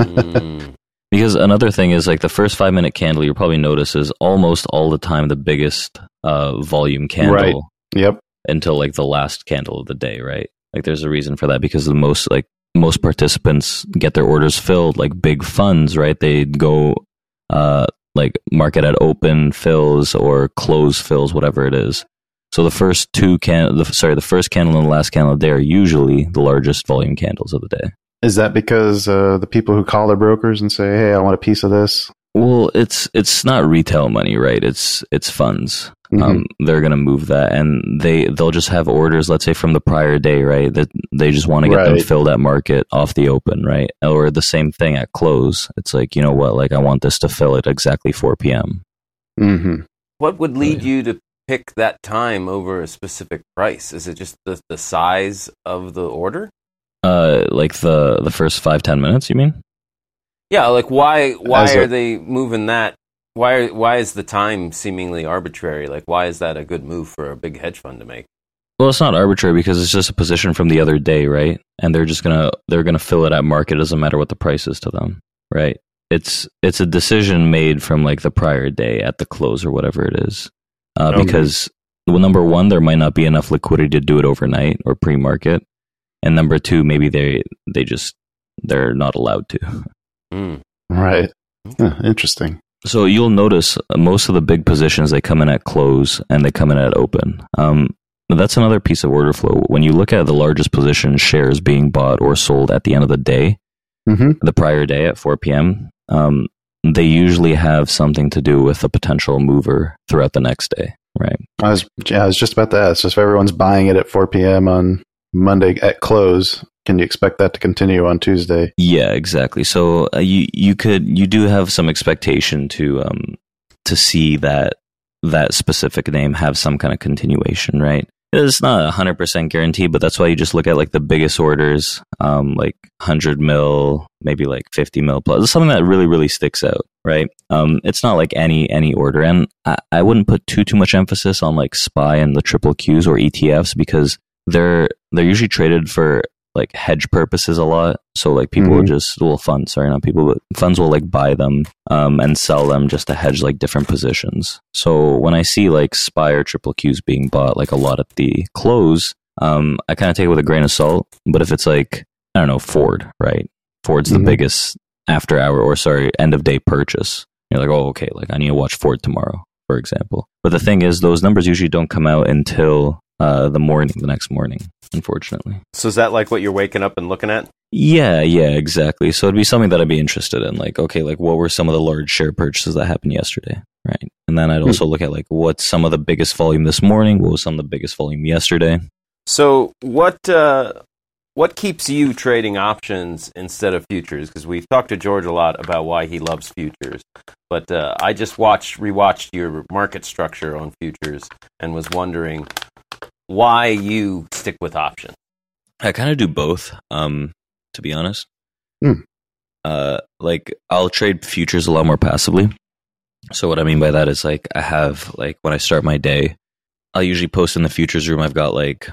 Mm. Because another thing is like the first five minute candle you'll probably notice is almost all the time the biggest uh, volume candle Right. Yep. until like the last candle of the day, right? Like there's a reason for that because the most like most participants get their orders filled like big funds, right? They go uh like market at open fills or close fills, whatever it is. So the first two can the sorry the first candle and the last candle of the day are usually the largest volume candles of the day. Is that because uh, the people who call their brokers and say, "Hey, I want a piece of this"? Well, it's it's not retail money, right? It's it's funds. Mhm. Um, they're gonna move that, and they they'll just have orders. Let's say from the prior day, right? That they just want to get them Right. filled at market off the open, right? Or the same thing at close. It's like you know what? Like I want this to fill at exactly four p.m. hmm What would lead yeah. you to pick that time over a specific price? Is it just the, the size of the order? Uh, like the the first five ten minutes. You mean? Yeah, like why why a- are they moving that? Why why is the time seemingly arbitrary? Like why is that a good move for a big hedge fund to make? Well, it's not arbitrary because it's just a position from the other day, right? And they're just gonna they're gonna fill it at market. It doesn't matter what the price is to them, right? It's it's a decision made from like the prior day at the close or whatever it is, uh, Okay. because well, number one, there might not be enough liquidity to do it overnight or pre-market, and number two, maybe they they just they're not allowed to. Mm. Right. Huh, interesting. So you'll notice uh, most of the big positions they come in at close and they come in at open. Um, that's another piece of order flow. When you look at the largest position shares being bought or sold at the end of the day, hmm the prior day at 4 p.m., um, they usually have something to do with a potential mover throughout the next day, right? I was yeah, I was just about to ask. If everyone's buying it at 4 p.m. on Monday at close, can you expect that to continue on Tuesday? Yeah, exactly. So uh, you you could you do have some expectation to um to see that that specific name have some kind of continuation, right? It's not a hundred percent guarantee, but that's why you just look at like the biggest orders, um, like hundred mil, maybe like fifty mil plus, It's something that really really sticks out, right? Um, it's not like any any order, and I, I wouldn't put too too much emphasis on like SPY and the triple Qs or ETFs because they're they're usually traded for like hedge purposes a lot. So like people will Mhm. just well funds, sorry, not people, but funds will like buy them um, and sell them just to hedge like different positions. So when I see like SPY or triple Qs being bought like a lot at the close, um, I kind of take it with a grain of salt. But if it's like I don't know Ford, right? Ford's the Mhm. biggest after hour or sorry end of day purchase. You're like, oh okay, like I need to watch Ford tomorrow, for example. But the thing is, those numbers usually don't come out until uh, the morning, the next morning, unfortunately. So is that like what you're waking up and looking at? Yeah, yeah, exactly. So it'd be something that I'd be interested in. Like, okay, like what were some of the large share purchases that happened yesterday? Right. And then I'd Hmm. also look at like what's some of the biggest volume this morning? What was some of the biggest volume yesterday? So what uh, what keeps you trading options instead of futures? Because we've talked to George a lot about why he loves futures, but uh, I just watched rewatched your market structure on futures and was wondering why you stick with options. I kind of do both, um, to be honest. Hmm. Uh, like I'll trade futures a lot more passively. So what I mean by that is like I have like when I start my day, I'll usually post in the futures room. I've got like,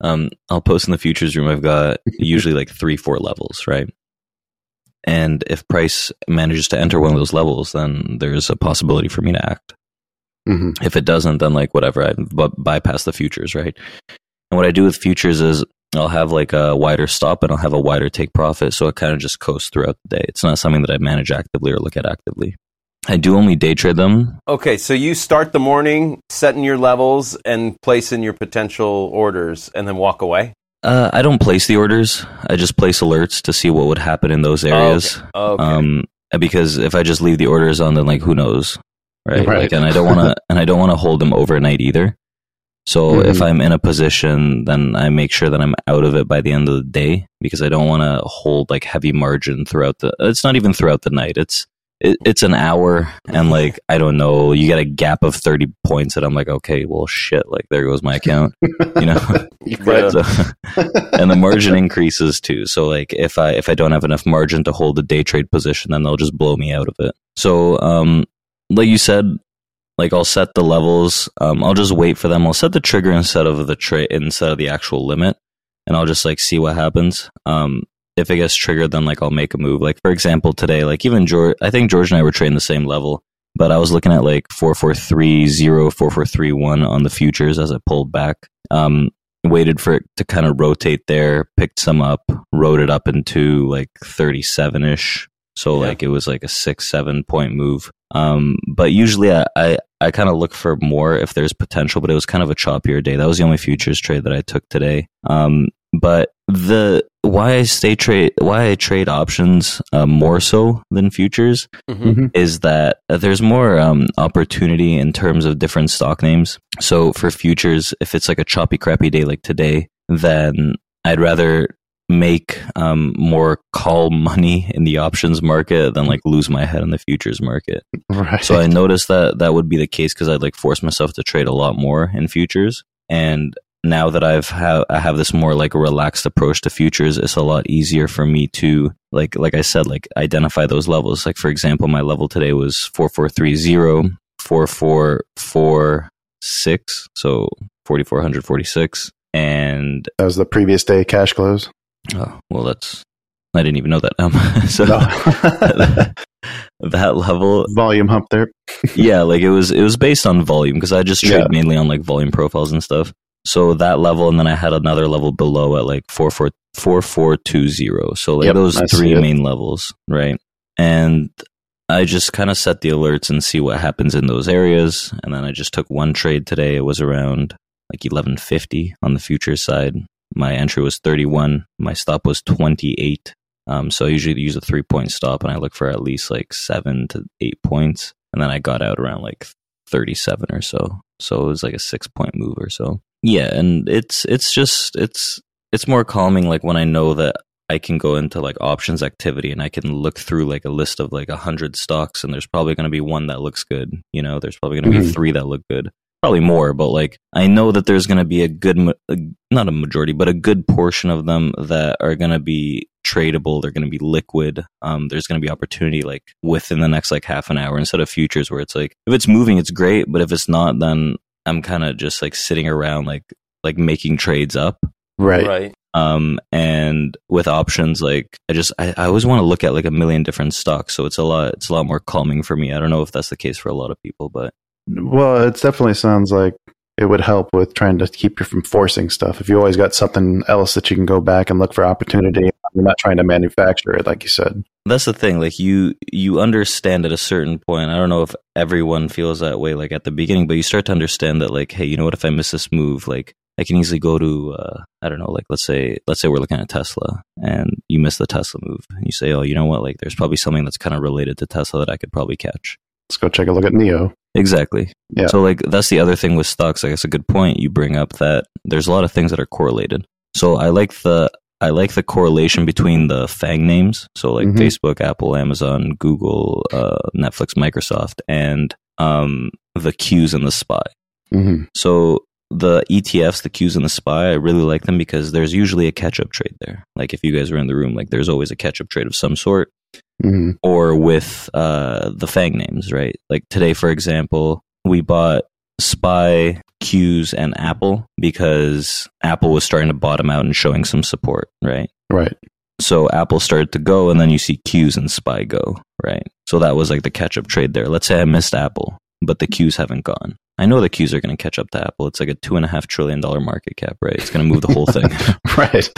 um, I'll post in the futures room. I've got usually like three, four levels, right? And if price manages to enter one of those levels, then there's a possibility for me to act hmm if it doesn't then like whatever. I b- bypass the futures right? And what i do with futures is i'll have like a wider stop and i'll have a wider take profit. So it kind of just coasts throughout the day. It's not something that i manage actively or look at actively. I do only day trade them. Okay, so you start the morning setting your levels and placing your potential orders, and then walk away. uh, i don't place the orders. I just place alerts to see what would happen in those areas. Okay. um because if i just leave the orders on then like who knows right, Right. Like, and i don't want to and i don't want to hold them overnight either So Mhm. if I'm in a position, then I make sure that I'm out of it by the end of the day because I don't want to hold like heavy margin throughout the. It's not even throughout the night. It's it, it's an hour and like I don't know. You get a gap of thirty points, and I'm like, okay, well, shit. Like there goes my account. You know. Yeah. So- and the margin increases too. So like if I if I don't have enough margin to hold a day trade position, then they'll just blow me out of it. So um, like you said, like I'll set the levels. Um, I'll just wait for them. I'll set the trigger instead of the trade instead of the actual limit, and I'll just like see what happens. Um, if it gets triggered, then like I'll make a move. Like for example, today, like even George, I think George and I were trading the same level. But I was looking at like four four three zero four four three one on the futures as I pulled back. Um, waited for it to kind of rotate there, picked some up, rode it up into like 37 ish. So Yeah. like it was like a six, seven point move. Um, but usually I, I, I kind of look for more if there's potential, but it was kind of a choppier day. That was the only futures trade that I took today. Um, but the, why I stay trade, why I trade options, uh, more so than futures Mhm. is that there's more um, opportunity in terms of different stock names. So for futures, if it's like a choppy, crappy day like today, then I'd rather make um, more call money in the options market than like lose my head in the futures market. Right. So I noticed that that would be the case because I'd like force myself to trade a lot more in futures. And now that I've have I have this more like relaxed approach to futures, it's a lot easier for me to like like I said, like identify those levels. Like for example, my level today was four four three zero, four four four six, so forty four hundred forty six. And that was the previous day cash close. Oh, well that's I didn't even know that. Um so No. that level Volume hump there. yeah, like it was it was based on volume because I just trade Yeah. mainly on like volume profiles and stuff. So that level, and then I had another level below at like four four four four two zero. So like Yep, those I three main levels, right? And I just kind of set the alerts and see what happens in those areas. And then I just took one trade today. It was around like eleven fifty on the futures side. My entry was thirty one. My stop was twenty eight. Um, so I usually use a three point stop, and I look for at least like seven to eight points. And then I got out around like 37 or so. So it was like a six point move or so. Yeah, and it's it's just it's it's more calming like when I know that I can go into like options activity and I can look through like a list of like a hundred stocks and there's probably going to be one that looks good. You know, there's probably going to be Mhm. three that look good. Probably more, but like I know that there's going to be a good, a, not a majority, but a good portion of them that are going to be tradable. They're going to be liquid. Um, there's going to be opportunity like within the next like half an hour instead of futures where it's like if it's moving, it's great, but if it's not, then I'm kind of just like sitting around like like making trades up. Right. Right. Um, and with options, like I just I, I always want to look at like a million different stocks, so it's a lot it's a lot more calming for me. I don't know if that's the case for a lot of people, but Well, it definitely sounds like it would help with trying to keep you from forcing stuff. If you always got something else that you can go back and look for opportunity, you're not trying to manufacture it, like you said. that's the thing. Like you you understand at a certain point. I don't know if everyone feels that way like at the beginning, but you start to understand that like, hey, you know what? If I miss this move, like I can easily go to uh, I don't know, like let's say let's say we're looking at Tesla and you miss the Tesla move, and you say, oh, you know what? Like there's probably something that's kind of related to Tesla that I could probably catch. Let's go check a look at NIO. Exactly. Yeah. So like that's the other thing with stocks. I guess a good point you bring up that there's a lot of things that are correlated. So I like the I like the correlation between the FANG names. So like Mhm. Facebook, Apple, Amazon, Google, uh, Netflix, Microsoft, and um, the Qs and the SPY. hmm So the ETFs, the Qs and the SPY, I really like them because there's usually a catch up trade there. Like if you guys were in the room, like there's always a catch up trade of some sort hmm or with uh, the FANG names, right? Like today, for example, we bought Spy, Qs, and Apple because Apple was starting to bottom out and showing some support, right? Right. So Apple started to go, and then you see Qs and Spy go, right? So that was like the catch up trade there. Let's say I missed Apple, but the Qs haven't gone. I know the Qs are going to catch up to Apple. It's like a two and a half trillion dollar market cap, right? It's going to move the whole thing. right.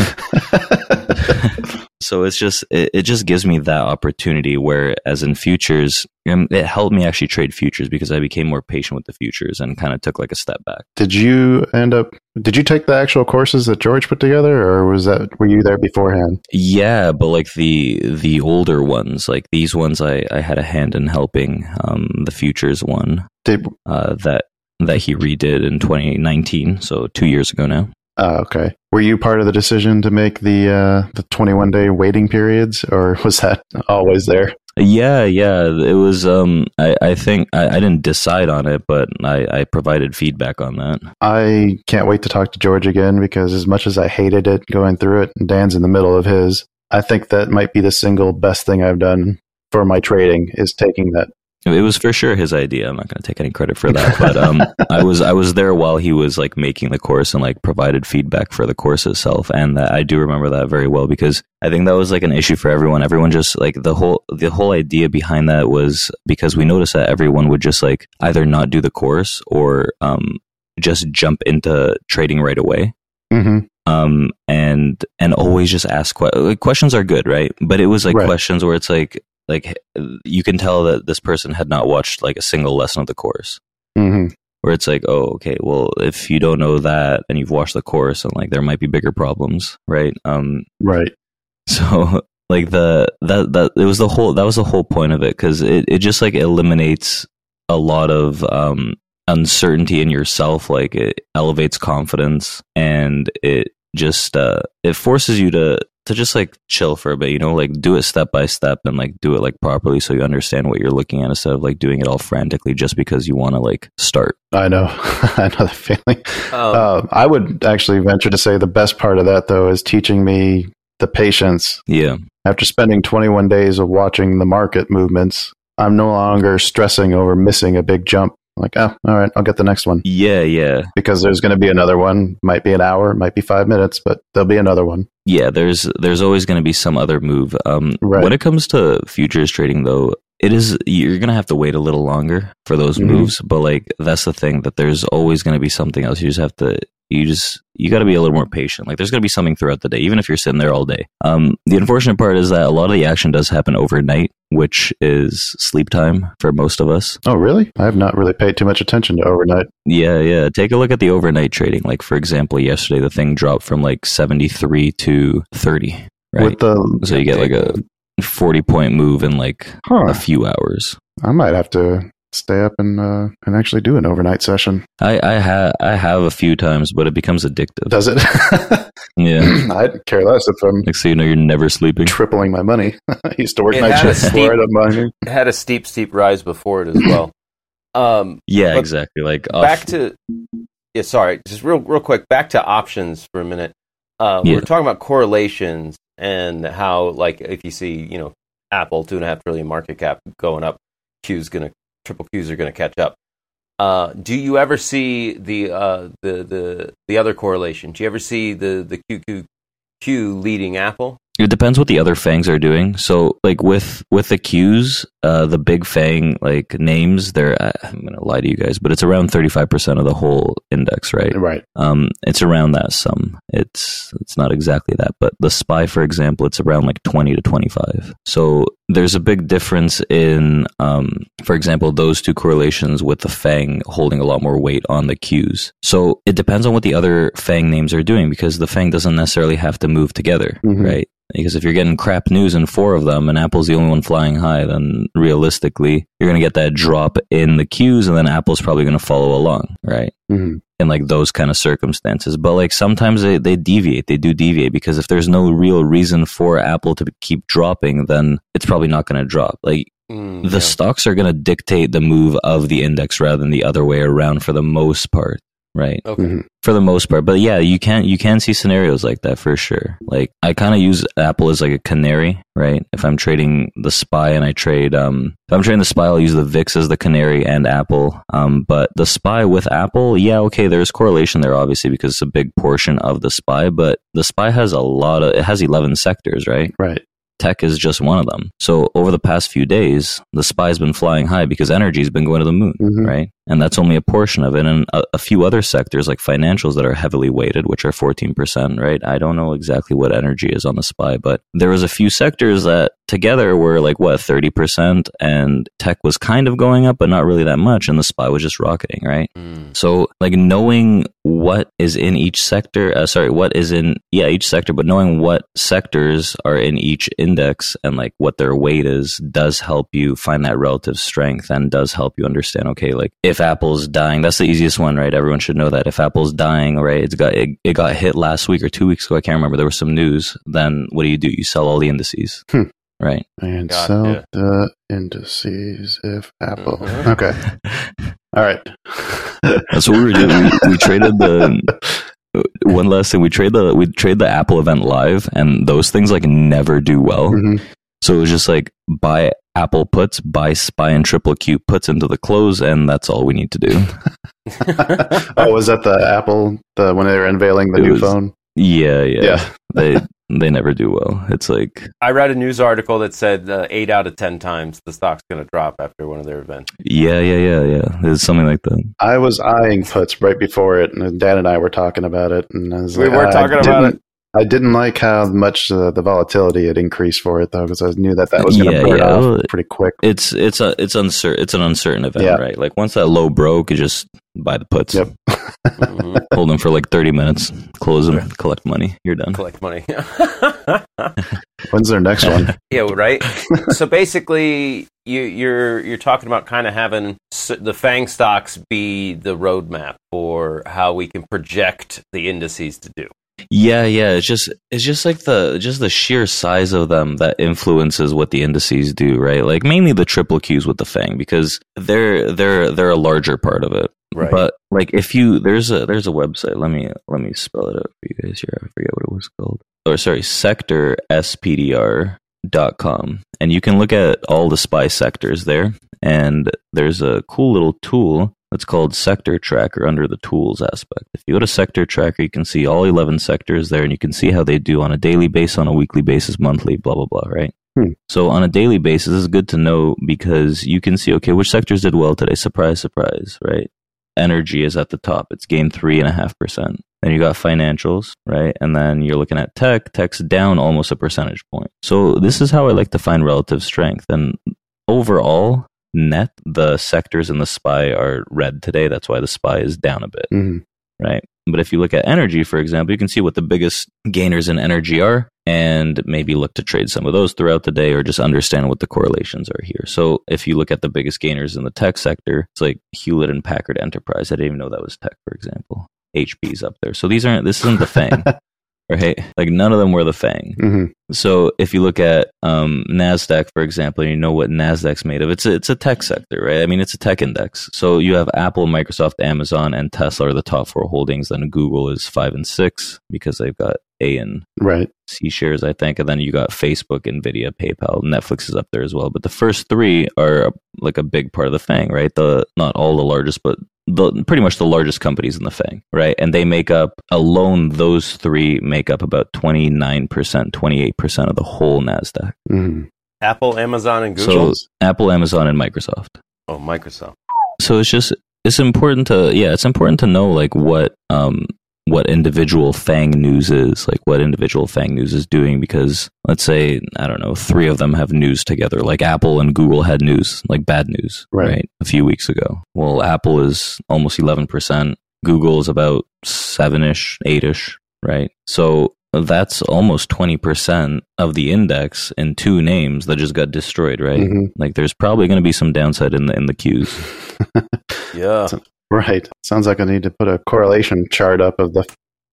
so it's just it, it just gives me that opportunity where as in futures um, it helped me actually trade futures because i became more patient with the futures and kind of took like a step back did you end up? Did you take the actual courses that George put together, or was that were you there beforehand? yeah but like the the older ones like these ones i i had a hand in helping um the futures one Did uh that that he redid in 2019, so two years ago now. Oh, okay. Were you part of the decision to make the uh, the 21 day waiting periods, or was that always there? Yeah, yeah. It was. Um, I, I think I, I didn't decide on it, but I, I provided feedback on that. I can't wait to talk to George again because as much as I hated it going through it, and Dan's in the middle of his, I think that might be the single best thing I've done for my trading is taking that It was for sure his idea. I'm not going to take any credit for that, but um, I was I was there while he was like making the course and like provided feedback for the course itself, and that, I do remember that very well because I think that was like an issue for everyone. Everyone just like the whole the whole idea behind that was because we noticed that everyone would just like either not do the course or um, just jump into trading right away. Mm-hmm. um and and always just ask que- like, questions are good right but it was like Right. questions where it's like like you can tell that this person had not watched like a single lesson of the course Mm-hmm. where it's like oh okay well if you don't know that and you've watched the course and like there might be bigger problems right um Right. so like the that that it was the whole that was the whole point of it because it, it just like eliminates a lot of um uncertainty in yourself like it elevates confidence and it just uh it forces you to to just like chill for a bit you know like do it step by step and like do it like properly so you understand what you're looking at instead of like doing it all frantically just because you want to like start I know. I know the feeling. Um, Uh, I would actually venture to say the best part of that, though, is teaching me the patience. yeah After spending 21 days of watching the market movements, I'm no longer stressing over missing a big jump. Like, oh, all right, I'll get the next one yeah yeah because there's going to be another one. Might be an hour, might be five minutes, but there'll be another one. yeah there's there's always going to be some other move um Right. when it comes to futures trading though it is you're going to have to wait a little longer for those Mhm. moves but like that's the thing that there's always going to be something else you just have to you just you got to be a little more patient like there's going to be something throughout the day even if you're sitting there all day um the unfortunate part is that a lot of the action does happen overnight which is sleep time for most of us Oh, really? I have not really paid too much attention to overnight. yeah, yeah. Take a look at the overnight trading. Like for example, yesterday the thing dropped from like 73 to 30, right? With the, so you get like a 40 point move in like huh, a few hours. I might have to stay up and uh, and actually do an overnight session. I I have I have a few times, but it becomes addictive. Does it? yeah. I'd care less if I'm Like so you know you're never sleeping. tripling my money. I used to work It night had a shifts steep- for it. I'm buying. it had a steep, steep rise before it as well. Um, Yeah, exactly. Like off- back to yeah, sorry, just real, real quick. Back to options for a minute. Uh, we Yeah. We're talking about correlations and how, like, if you see, you know, Apple two and a half trillion market cap going up, Q's gonna triple Q's are gonna catch up. Uh, do you ever see the uh, the the the other correlation? Do you ever see the the QQQ leading Apple? It depends what the other fangs are doing. So, like with with the Qs, uh, the big fang like names, they're I'm gonna lie to you guys, but it's around thirty five percent of the whole index, right? Right. Um, it's around that sum. It's it's not exactly that, but the spy, for example, it's around like twenty to twenty five. So there's a big difference in, um, for example, those two correlations with the Fang holding a lot more weight on the Qs. So it depends on what the other Fang names are doing because the Fang doesn't necessarily have to move together, Mhm. right? Because if you're getting crap news in four of them and Apple's the only one flying high, then realistically, you're going to get that drop in the Qs and then Apple's probably going to follow along, right? hmm in like those kind of circumstances. But like sometimes they, they deviate, they do deviate because if there's no real reason for Apple to keep dropping, then it's probably not going to drop. Like Mm, the yeah. stocks are going to dictate the move of the index rather than the other way around for the most part. Right. okay. hmm For the most part. But yeah, you can you can see scenarios like that for sure. Like I kind of use Apple as like a canary, right? If I'm trading the SPY and I trade um if I'm trading the SPY, I'll use the VIX as the canary and Apple. Um but the SPY with Apple, yeah, okay, there's correlation there obviously because it's a big portion of the SPY, but the SPY has a lot of it has 11 sectors, right? Right. tech is just one of them. So over the past few days, the spy's been flying high because energy's been going to the moon, Mhm. right? And that's only a portion of it. And a, a few other sectors like financials that are heavily weighted, which are 14%, right? I don't know exactly what energy is on the spy, but there was a few sectors that together were like what, 30% and tech was kind of going up, but not really that much. And the spy was just rocketing, right? Mm. So, like knowing what is in each sector, uh, sorry, what is in yeah each sector, but knowing what sectors are in each index and like what their weight is does help you find that relative strength and does help you understand. Okay, like if if Apple's dying, that's the easiest one, right? Everyone should know that if Apple's dying, right? It's got it, it got hit last week or two weeks ago. I can't remember. There was some news. Then what do you do? You sell all the indices, Hmm. right? And Gotcha. sell the indices if Apple. Mhm. Okay. All right. That's what we were doing. We, we traded the one last thing. We trade the we trade the Apple event live, and those things like never do well. Mhm. So it was just like buy Apple puts, buy SPY and triple Q puts into the close, and that's all we need to do. oh, was that the Apple the when they were unveiling the It new was- phone? Yeah, yeah. Yeah. they they never do well. It's like I read a news article that said uh, eight out of ten times the stock's going to drop after one of their events. yeah, yeah, yeah, yeah. It's something like that. I was eyeing puts right before it, and Dan and I were talking about it. And I was We like, were I talking about didn't- it. I didn't like how much uh, the volatility had increased for it, though, because I knew that that was going to Yeah, burn yeah. off pretty quick. It's it's a it's uncertain. It's an uncertain event, Yeah. right? Like once that low broke, you just buy the puts, Yep. Mhm. hold them for like thirty minutes, close them, collect money. You're done. Collect money. When's their next one? yeah, right. so basically, you, you're you're talking about kind of having the Fang stocks be the roadmap for how we can project the indices to do. Yeah, yeah. It's just it's just like the just the sheer size of them that influences what the indices do, right? Like mainly the triple Qs with the Fang because they're they're they're a larger part of it. Right. But like if you there's a there's a website. Let me let me spell it out for you guys here. I forget what it was called. Or sorry, sector SPDR dot com and you can look at all the spy sectors there and there's a cool little tool that's called sector tracker under the tools aspect if you go to sector tracker you can see all 11 sectors there and you can see how they do on a daily basis on a weekly basis monthly blah blah blah right Hmm. so on a daily basis it's good to know because you can see okay which sectors did well today surprise surprise right energy is at the top it's gained three and a half percent then you got financials, right? And then you're looking at tech. Tech's down almost a percentage point. So this is how I like to find relative strength. And overall, net, the sectors in the SPY are red today. That's why the SPY is down a bit, Mhm. right? But if you look at energy, for example, you can see what the biggest gainers in energy are and maybe look to trade some of those throughout the day or just understand what the correlations are here. So if you look at the biggest gainers in the tech sector, it's like Hewlett and Packard Enterprise. I didn't even know that was tech, for example. HP's up there. So these aren't, this isn't the FANG, right? Like none of them were the FANG. Mhm. So if you look at um, Nasdaq, for example, and you know what Nasdaq's made of, it's a, it's a tech sector, right? I mean, it's a tech index. So you have Apple, Microsoft, Amazon, and Tesla are the top four holdings. Then Google is five and six because they've got A and Right. C shares, I think, and then you got Facebook, Nvidia, PayPal, Netflix is up there as well. But the first three are like a big part of the FANG, right? The not all the largest, but the pretty much the largest companies in the FANG, right? And they make up alone; those three make up about twenty nine percent, twenty eight percent of the whole Nasdaq. Mhm. Apple, Amazon, and Google. So Apple, Amazon, and Microsoft. oh, Microsoft. so it's just it's important to yeah it's important to know like what um what individual fang news is like what individual fang news is doing because let's say i don't know three of them have news together like apple and google had news like bad news Right. right, a few weeks ago well apple is almost 11% google is about 7ish 8ish right so that's almost 20% of the index in two names that just got destroyed right Mhm. like there's probably going to be some downside in the in the Qs Yeah. Right. Sounds like I need to put a correlation chart up of the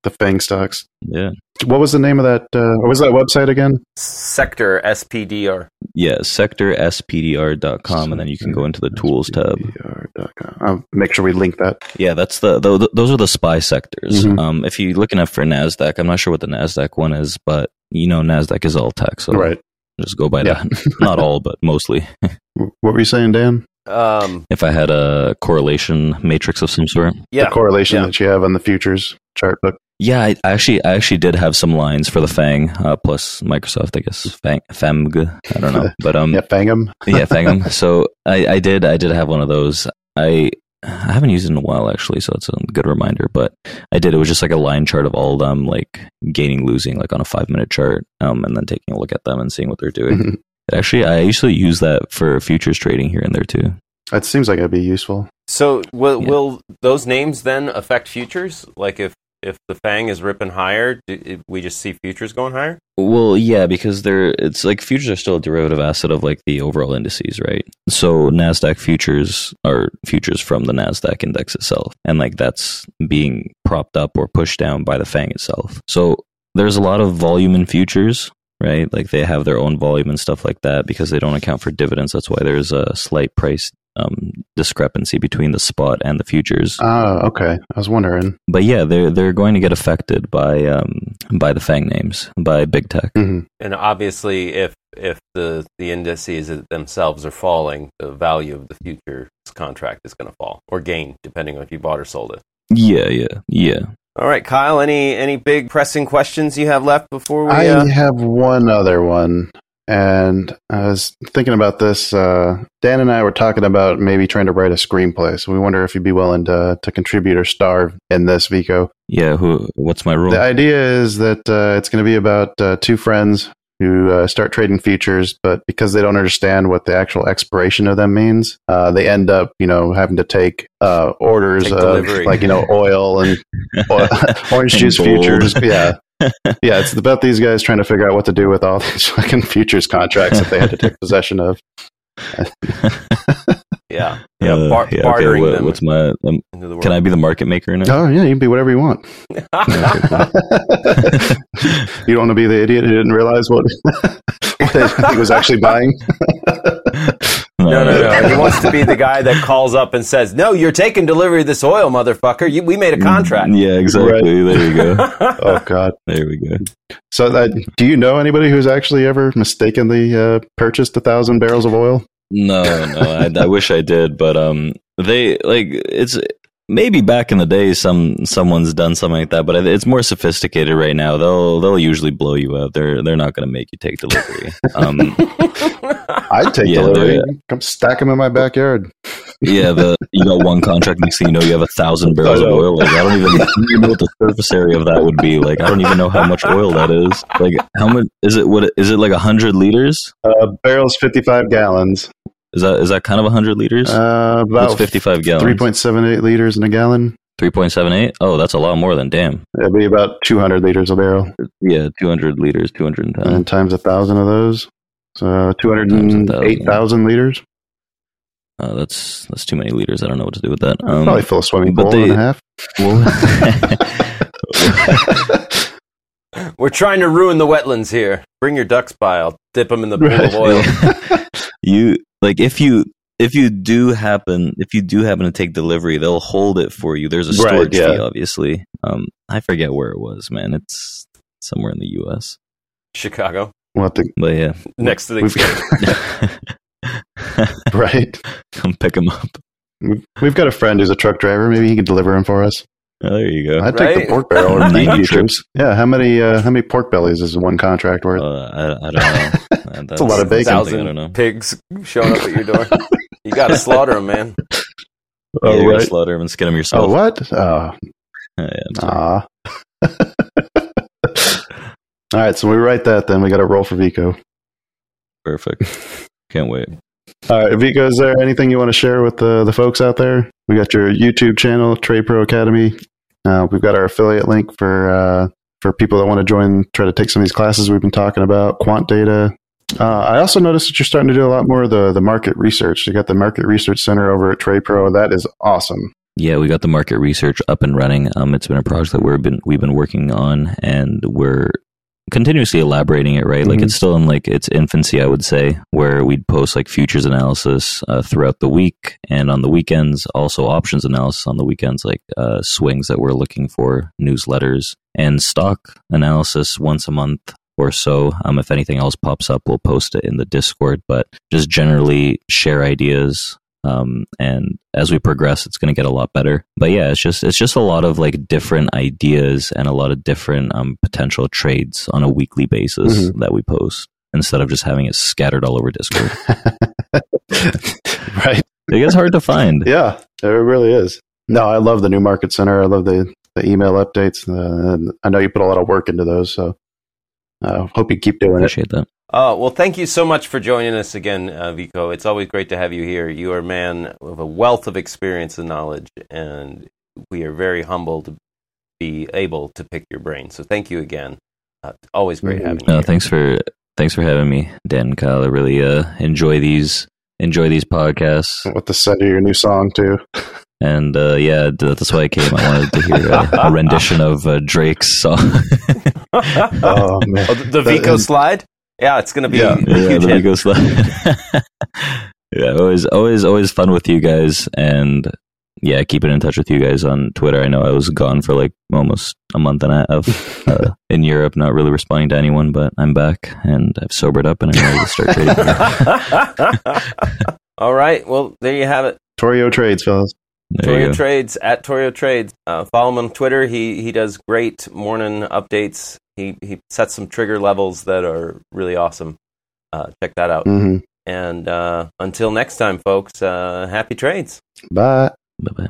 the Fang stocks. yeah What was the name of that? Uh, what was that website again? Sector SPDR. Yeah, sectorspdr.com, and then you can go into the tools tab. SPDR.com. I'll make sure we link that. Yeah, that's the, th those are the spy sectors. Mhm. Um, if you're looking up for Nasdaq, I'm not sure what the Nasdaq one is, but you know Nasdaq is all tech, so right. just go by Yeah. that. not all, but mostly. What were you saying, Dan? Um, If I had a correlation matrix of some sort, yeah. The correlation yeah. that you have on the futures chart book. yeah, I I actually I actually did have some lines for the Fang uh, plus Microsoft, I guess Fang Femg, I don't know, but um, Yeah, Fang'em. yeah, Fangum. So I, I did I did have one of those. I I haven't used it in a while actually, so that's a good reminder. But I did. It was just like a line chart of all of them, like gaining, losing, like on a five minute chart, um, and then taking a look at them and seeing what they're doing. Actually, I usually use that for futures trading here and there too. That seems like it'd be useful. So will Yeah. will those names then affect futures? Like if if the Fang is ripping higher, do, we just see futures going higher. Well, yeah, because they're it's like futures are still a derivative asset of like the overall indices, right? So Nasdaq futures are futures from the Nasdaq index itself, and like that's being propped up or pushed down by the Fang itself. So there's a lot of volume in futures, right? Like they have their own volume and stuff like that because they don't account for dividends. That's why there's a slight price um, discrepancy between the spot and the futures. Oh, okay. I was wondering. But yeah, they're they're going to get affected by um, by the Fang names, by big tech. hmm And obviously, if if the the indices themselves are falling, the value of the futures contract is going to fall or gain, depending on if you bought or sold it. Yeah, yeah, yeah. All right, Kyle. Any any big pressing questions you have left before we? I Uh, have one other one, and I was thinking about this. Uh, Dan and I were talking about maybe trying to write a screenplay. So we wonder if you'd be willing to to contribute or star in this, Vico. Yeah, who? What's my role? The idea is that uh, it's going to be about uh, two friends who uh, start trading futures, but because they don't understand what the actual expiration of them means, uh, they end up, you know, having to take uh, orders Take of delivery. like you know oil and oil, orange And juice gold. futures. Yeah, yeah. It's about these guys trying to figure out what to do with all these fucking futures contracts that they had to take possession of. Yeah, yeah, Uh, bar- yeah, okay, bartering what- them what's my? Um, into the world. can I be the market maker now? Oh yeah, you can be whatever you want. you don't want to be the idiot who didn't realize what, what he was actually buying. No, no, no. He wants to be the guy that calls up and says, "No, you're taking delivery of this oil, motherfucker. You, we made a contract." Yeah, exactly. There you go. Oh God. There we go. So, that, do you know anybody who's actually ever mistakenly uh, purchased a thousand barrels of oil? No, no. I, I wish I did, but um, they like it's maybe back in the day some someone's done something like that, but it's more sophisticated right now. They'll they'll usually blow you out. They're they're not going to make you take delivery. Um, I'd take Yeah, delivery. Come stack them in my backyard. Yeah, the you got one contract. Next thing you know, you have a thousand barrels of oil. Like I don't even, I don't even know what the surface area of that would be. Like I don't even know how much oil that is. Like how much is it? What is it? Like a hundred liters? Uh, barrels, fifty-five gallons. Is that is that kind of a hundred liters? Uh, about fifty five gallons? three point seven eight liters in a gallon. Three point seven eight. Oh, that's a lot more than damn. It'd be about two hundred liters a barrel, Yeah, two hundred liters, two hundred and and times a thousand of those, so two hundred Times a and thousand. eight thousand liters. Uh, that's that's too many liters. I don't know what to do with that. Um, Probably fill a swimming but pool they- and a half. We're trying to ruin the wetlands here. Bring your ducks by. I'll dip them in the pool Right. of oil. you like if you if you do happen if you do happen to take delivery, they'll hold it for you. There's a Right, storage yeah. fee, obviously. Um, I forget where it was, man. It's somewhere in the U.S. Chicago, We'll to, But yeah, next to the. we've, right. come pick him up. We've, we've got a friend who's a truck driver. Maybe he could deliver him for us. Oh, there you go. I'd take the pork barrel or 90 90 trips. trips. Yeah, how many uh, how many pork bellies is one contract worth? Uh, I, I don't know. That's a lot of bacon. something I don't know. pigs showing up at your door. you got to slaughter them, man. Yeah, you oh, gotta right. slaughter them and skin them Oh, yourself. what? Oh, Yeah, I'm sorry. ah. All right, so we write that. Then we got to roll for Vico. Perfect. Can't wait. All right, Vico, is there anything you want to share with the the folks out there? We got your YouTube channel, Trade Pro Academy. Uh, we've got our affiliate link for uh, for people that want to join, try to take some of these classes we've been talking about, quant data. Uh, I also noticed that you're starting to do a lot more of the the market research. You got the Market Research Center over at Trade Pro. That is awesome. Yeah, we got the market research up and running. Um, it's been a project that we've been we've been working on, and we're continuously elaborating it. Right, like Mhm. it's still in like its infancy, I would say, where we'd post like futures analysis uh, throughout the week, and on the weekends, also options analysis on the weekends, like uh, swings that we're looking for, newsletters, and stock analysis once a month or so. Um, if anything else pops up, we'll post it in the Discord. But just generally share ideas. Um, and as we progress, it's going to get a lot better. But yeah, it's just it's just a lot of like different ideas and a lot of different um, potential trades on a weekly basis that we post instead of just having it scattered all over Discord. right. it gets hard to find. Yeah, it really is. No, I love the new market center. I love the, the email updates. Uh, and I know you put a lot of work into those, so uh, hope you keep doing it. Appreciate that. Oh, well, thank you so much for joining us again, uh, Vico. It's always great to have you here. You are a man with a wealth of experience and knowledge, and we are very humbled to be able to pick your brain. So thank you again. Uh, always great Mhm. having you. No, here. thanks for thanks for having me, Dan and Kyle. I really uh, enjoy these enjoy these podcasts, What to send you your new song too? and uh, yeah, that's why I came. I wanted to hear a, a rendition of uh, Drake's song. Oh man, Oh, the, the That- Vico and- slide? Yeah, it's going to be Yeah. a yeah, huge the hit. Yeah, always, always, always fun with you guys, and yeah, keeping in touch with you guys on Twitter. I know I was gone for like almost a month and a half uh, in Europe, not really responding to anyone, but I'm back and I've sobered up and I'm ready to start trading. All right. Well, there you have it. Torio trades, fellas. There Torio. Trades at Torio Trades. Uh, follow him on Twitter. He he does great morning updates. He he sets some trigger levels that are really awesome. Uh, check that out. hmm And uh, until next time, folks. Uh, happy trades. Bye. Bye bye.